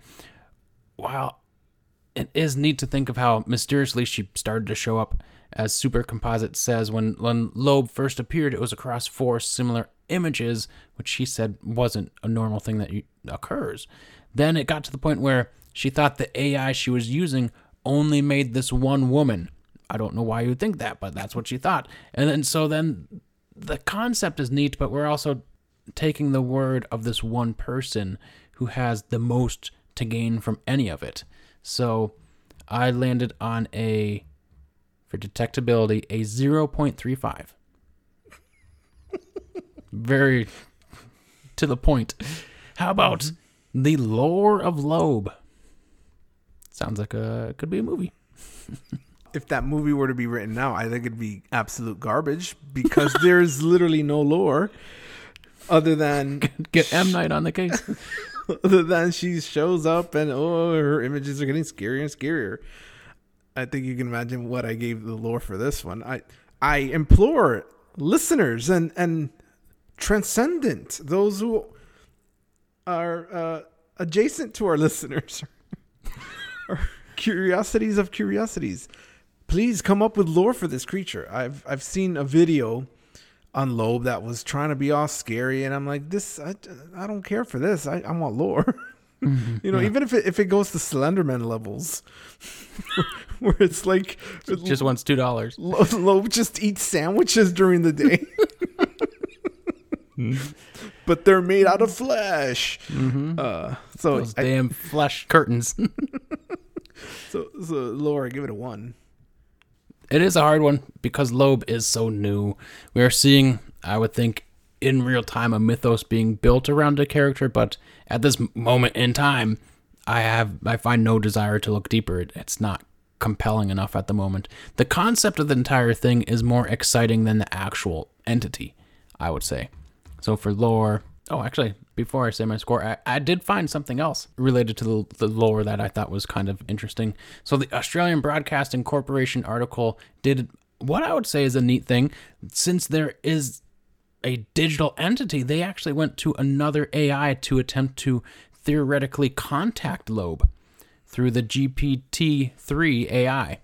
S1: While it is neat to think of how mysteriously she started to show up. As Supercomposite says, when, when Loab first appeared, it was across four similar images, which she said wasn't a normal thing that occurs. Then it got to the point where she thought the AI she was using only made this one woman. I don't know why you would think that, but that's what she thought. And then so then the concept is neat, but we're also taking the word of this one person who has the most to gain from any of it. So I landed on a for detectability a 0.35. Very to the point. How about mm-hmm. the lore of Loab? Sounds like a could be a movie.
S2: If that movie were to be written now, I think it'd be absolute garbage because there's literally no lore other than
S1: Get M Night on the case.
S2: than she shows up and oh her images are getting scarier and scarier. I think you can imagine what I gave the lore for this one. I I implore listeners and and transcendent those who are uh, adjacent to our listeners or curiosities of curiosities. Please come up with lore for this creature. I've I've seen a video on Loab that was trying to be all scary, and I'm like, this I, I don't care for this. I, I want lore. Mm-hmm. you know, even if it if it goes to Slenderman levels, where it's like
S1: Just wants two dollars.
S2: Lo- Loab just eats sandwiches during the day. Mm-hmm. but they're made out of flesh. Mm-hmm. Uh, so,
S1: Those
S2: I,
S1: damn flesh curtains.
S2: so, so, Laura, give it a one.
S1: It is a hard one because Loab is so new. We are seeing, I would think, in real time, a mythos being built around a character, but at this moment in time, I have I find no desire to look deeper. It, it's not compelling enough at the moment. The concept of the entire thing is more exciting than the actual entity, I would say. So for lore, oh, actually, before I say my score, I, I did find something else related to the, the lore that I thought was kind of interesting. So the Australian Broadcasting Corporation article did what I would say is a neat thing, since there is a digital entity, they actually went to another AI to attempt to theoretically contact Loab through the GPT-3 AI.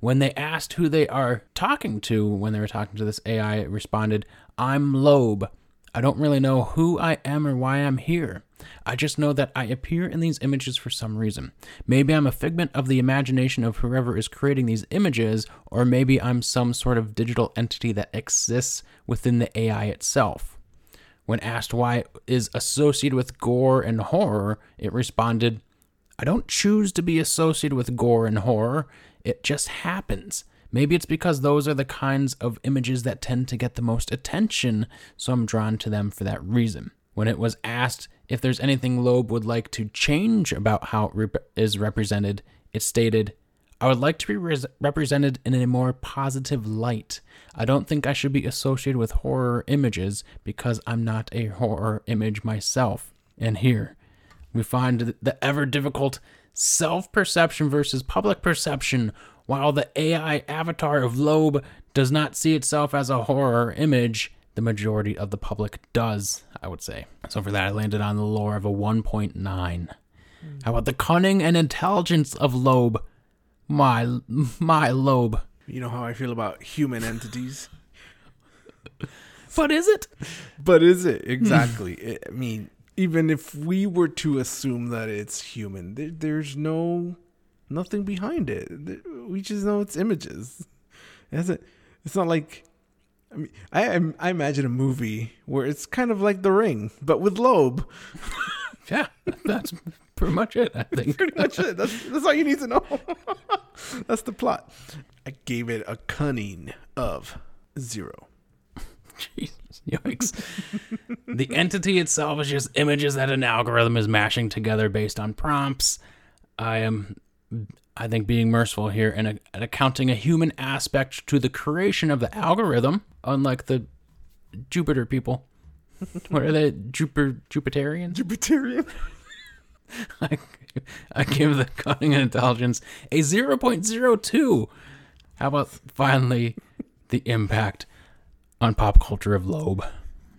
S1: When they asked who they are talking to, when they were talking to this AI, it responded, I'm Loab. I don't really know who I am or why I'm here. I just know that I appear in these images for some reason. Maybe I'm a figment of the imagination of whoever is creating these images, or maybe I'm some sort of digital entity that exists within the AI itself. When asked why it is associated with gore and horror, it responded, I don't choose to be associated with gore and horror. It just happens. Maybe it's because those are the kinds of images that tend to get the most attention, so I'm drawn to them for that reason. When it was asked if there's anything Loab would like to change about how it rep- is represented, it stated, I would like to be res- represented in a more positive light. I don't think I should be associated with horror images because I'm not a horror image myself. And here, we find the ever difficult self perception versus public perception. While the AI avatar of Loab does not see itself as a horror image, the majority of the public does, I would say. So for that, I landed on the lore of a 1.9. How about the cunning and intelligence of Loab? My, my Loab.
S2: You know how I feel about human entities.
S1: But is it?
S2: But is it exactly? I mean, even if we were to assume that it's human, there, there's no nothing behind it. We just know it's images. It it's not like. I mean, I I imagine a movie where it's kind of like The Ring, but with Loab.
S1: Yeah, that's pretty much it, I think.
S2: Pretty much it. That's that's all you need to know. that's the plot. I gave it a cunning of zero.
S1: Jesus, yikes. the entity itself is just images that an algorithm is mashing together based on prompts. I am, I think, being merciful here and, and accounting a human aspect to the creation of the algorithm, unlike the Jupiter people. What are they? Jupiter Jupiterians?
S2: Jupiterian.
S1: I, I give the cunning and intelligence a 0.02. How about finally the impact on pop culture of Loab?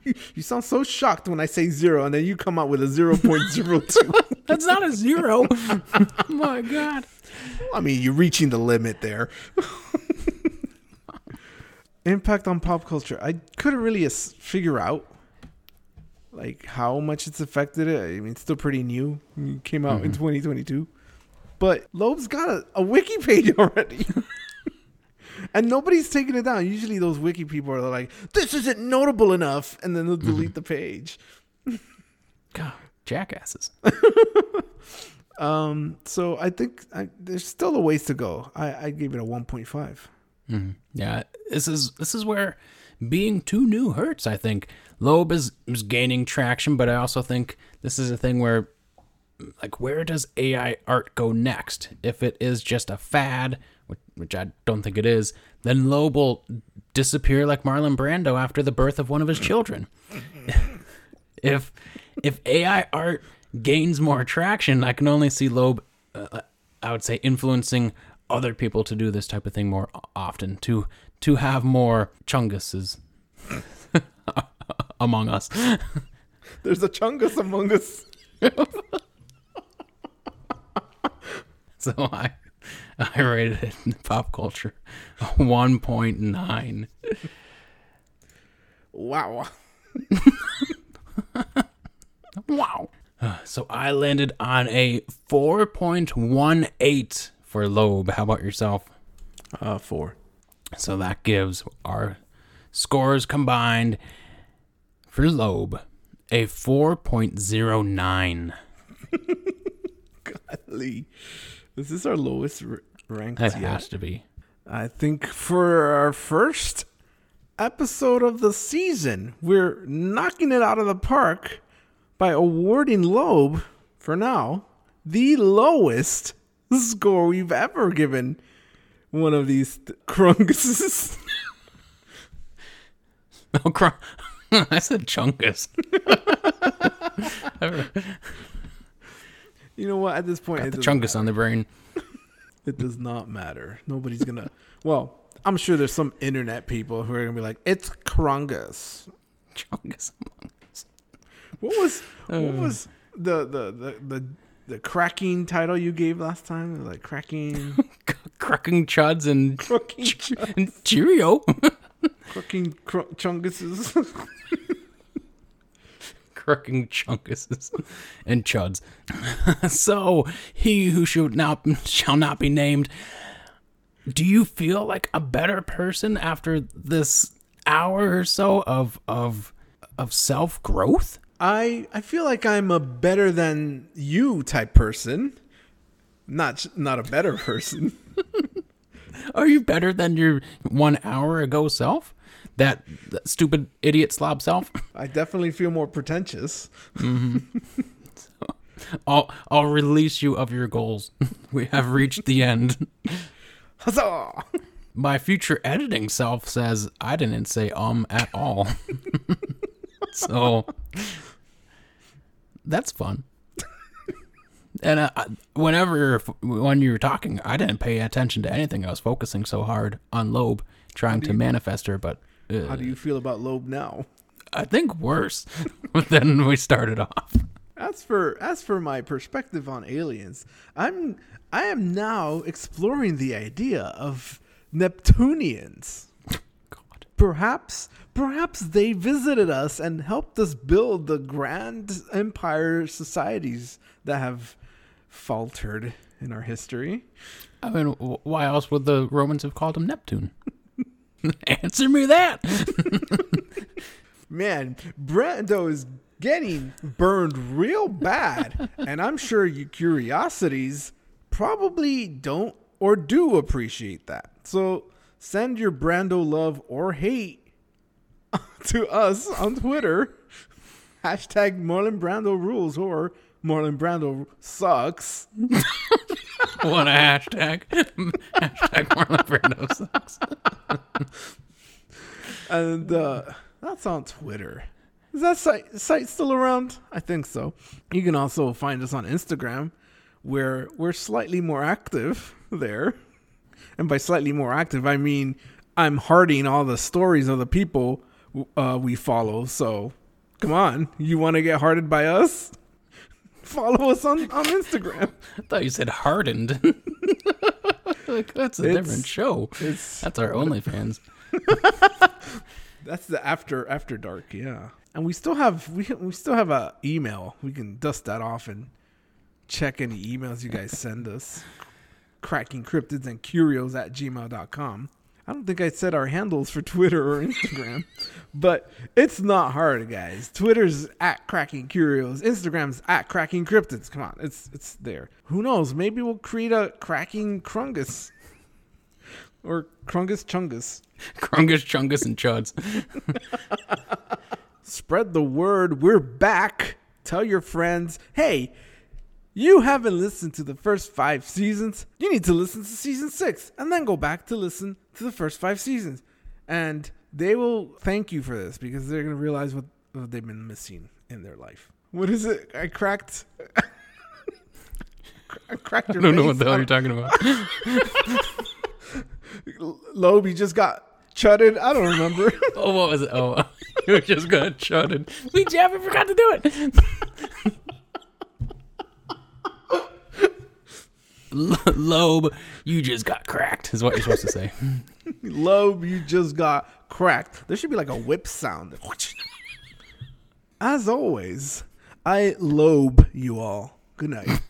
S2: You sound so shocked when I say zero, and then you come out with a zero point zero two.
S1: That's not a zero. My God.
S2: I mean, you're reaching the limit there. Impact on pop culture. I couldn't really figure out like how much it's affected it. I mean, it's still pretty new. It came out in
S1: Mhm.
S2: 2022, but Loab's got a, a wiki page already. And nobody's taking it down. Usually, those wiki people are like, "This isn't notable enough," and then they'll delete the page.
S1: God, jackasses.
S2: Um, so I think I, there's still a ways to go. I, I gave it a 1.5.
S1: Mhm. Yeah, this is this is where being too new hurts. I think Loab is is gaining traction, but I also think this is a thing where, like, where does AI art go next? If it is just a fad, which, which I don't think it is, then Loab will disappear like Marlon Brando after the birth of one of his children. if if AI art gains more traction, I can only see Loab, uh, I would say, influencing other people to do this type of thing more often, to to have more chunguses among us.
S2: There's a chungus among us.
S1: So I I rated it in pop culture a 1.9.
S2: Wow.
S1: Wow. So I landed on a 4.18 for Loab. How about yourself?
S2: Uh, four.
S1: So that gives our scores combined for Loab a 4.09.
S2: Golly. This is this our lowest r- ranked
S1: That
S2: yet?
S1: has to be.
S2: I think for our first episode of the season, we're knocking it out of the park by awarding Loab, for now, the lowest score we've ever given one of these th- crunguses.
S1: Oh, cr- I said chunkus.
S2: you know what? At this point,
S1: Got the chunkus on the brain.
S2: It does not matter. Nobody's gonna. Well, I'm sure there's some internet people who are gonna be like, "It's Krungus."
S1: Chungus.
S2: What was what
S1: Uh.
S2: was the the the the, the cracking title you gave last time? Like cracking,
S1: Cracking chuds and,
S2: cracking,
S1: ch- and Cheerio.
S2: cracking cr- chunguses.
S1: Cracking chunkuses and chuds. so he who should not shall not be named. Do you feel like a better person after this hour or so of of of self growth?
S2: I I feel like I'm a better than you type person. Not not a better person.
S1: Are you better than your one hour ago self? That, that stupid idiot slob self?
S2: I definitely feel more pretentious.
S1: I'll I'll release you of your goals. we have reached the end.
S2: Huzzah!
S1: My future editing self says I didn't say um at all. so that's fun. And uh, whenever when you were talking, I didn't pay attention to anything. I was focusing so hard on Loab trying to manifest her, but uh,
S2: How do you feel about Loab now?
S1: I think worse than we started off.
S2: As for as for my perspective on aliens, I'm I am now exploring the idea of Neptunians.
S1: God.
S2: Perhaps perhaps they visited us and helped us build the grand empire societies that have faltered in our history.
S1: I mean, why else would the Romans have called him Neptune? Answer me that.
S2: Man, Brando is getting burned real bad, and I'm sure you curiosities probably don't or do appreciate that. So send your Brando love or hate to us on Twitter. Hashtag Marlon Brando rules or Marlon Brando sucks.
S1: what a hashtag. hashtag Marlon Brando sucks.
S2: And uh, that's on Twitter. Is that site, site still around? I think so. You can also find us on Instagram, where we're slightly more active there. And by slightly more active, I mean I'm hearting all the stories of the people uh, we follow. So come on, you want to get hearted by us? Follow us on, on Instagram.
S1: I thought you said hardened. like, that's a
S2: It's-
S1: different show. That's our OnlyFans.
S2: that's the after after dark. Yeah. and we still have we we still have a email. We can dust that off and check any emails you guys send us. Cracking cryptids and curios at gmail.com. I don't think I said our handles for Twitter or Instagram, but it's not hard, guys. Twitter's at Cracking Curios, Instagram's at Cracking Cryptids. Come on, it's it's there. Who knows? Maybe we'll create a Cracking Krungus or Krungus Chungus.
S1: Krungus, Chungus, and Chuds.
S2: Spread the word. We're back. Tell your friends. Hey, you haven't listened to the first five seasons. You need to listen to season six and then go back to listen to the first five seasons. And they will thank you for this because they're going to realize what, what they've been missing in their life. What is it? I cracked. I cracked your
S1: I don't know what the hell you're talking about.
S2: Loab, you just got chutted. I don't remember.
S1: oh, what was it? Oh, you just got shouted. We Jeff, I forgot to do it. L- Loab, you just got cracked, is what you're supposed to say.
S2: Loab, you just got cracked. There should be like a whip sound. As always, I lobe you all. Good night.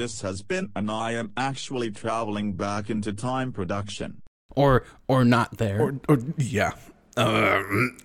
S3: This has been an I am actually traveling back into time production.
S1: Or or not there.
S2: Or, or yeah. Um,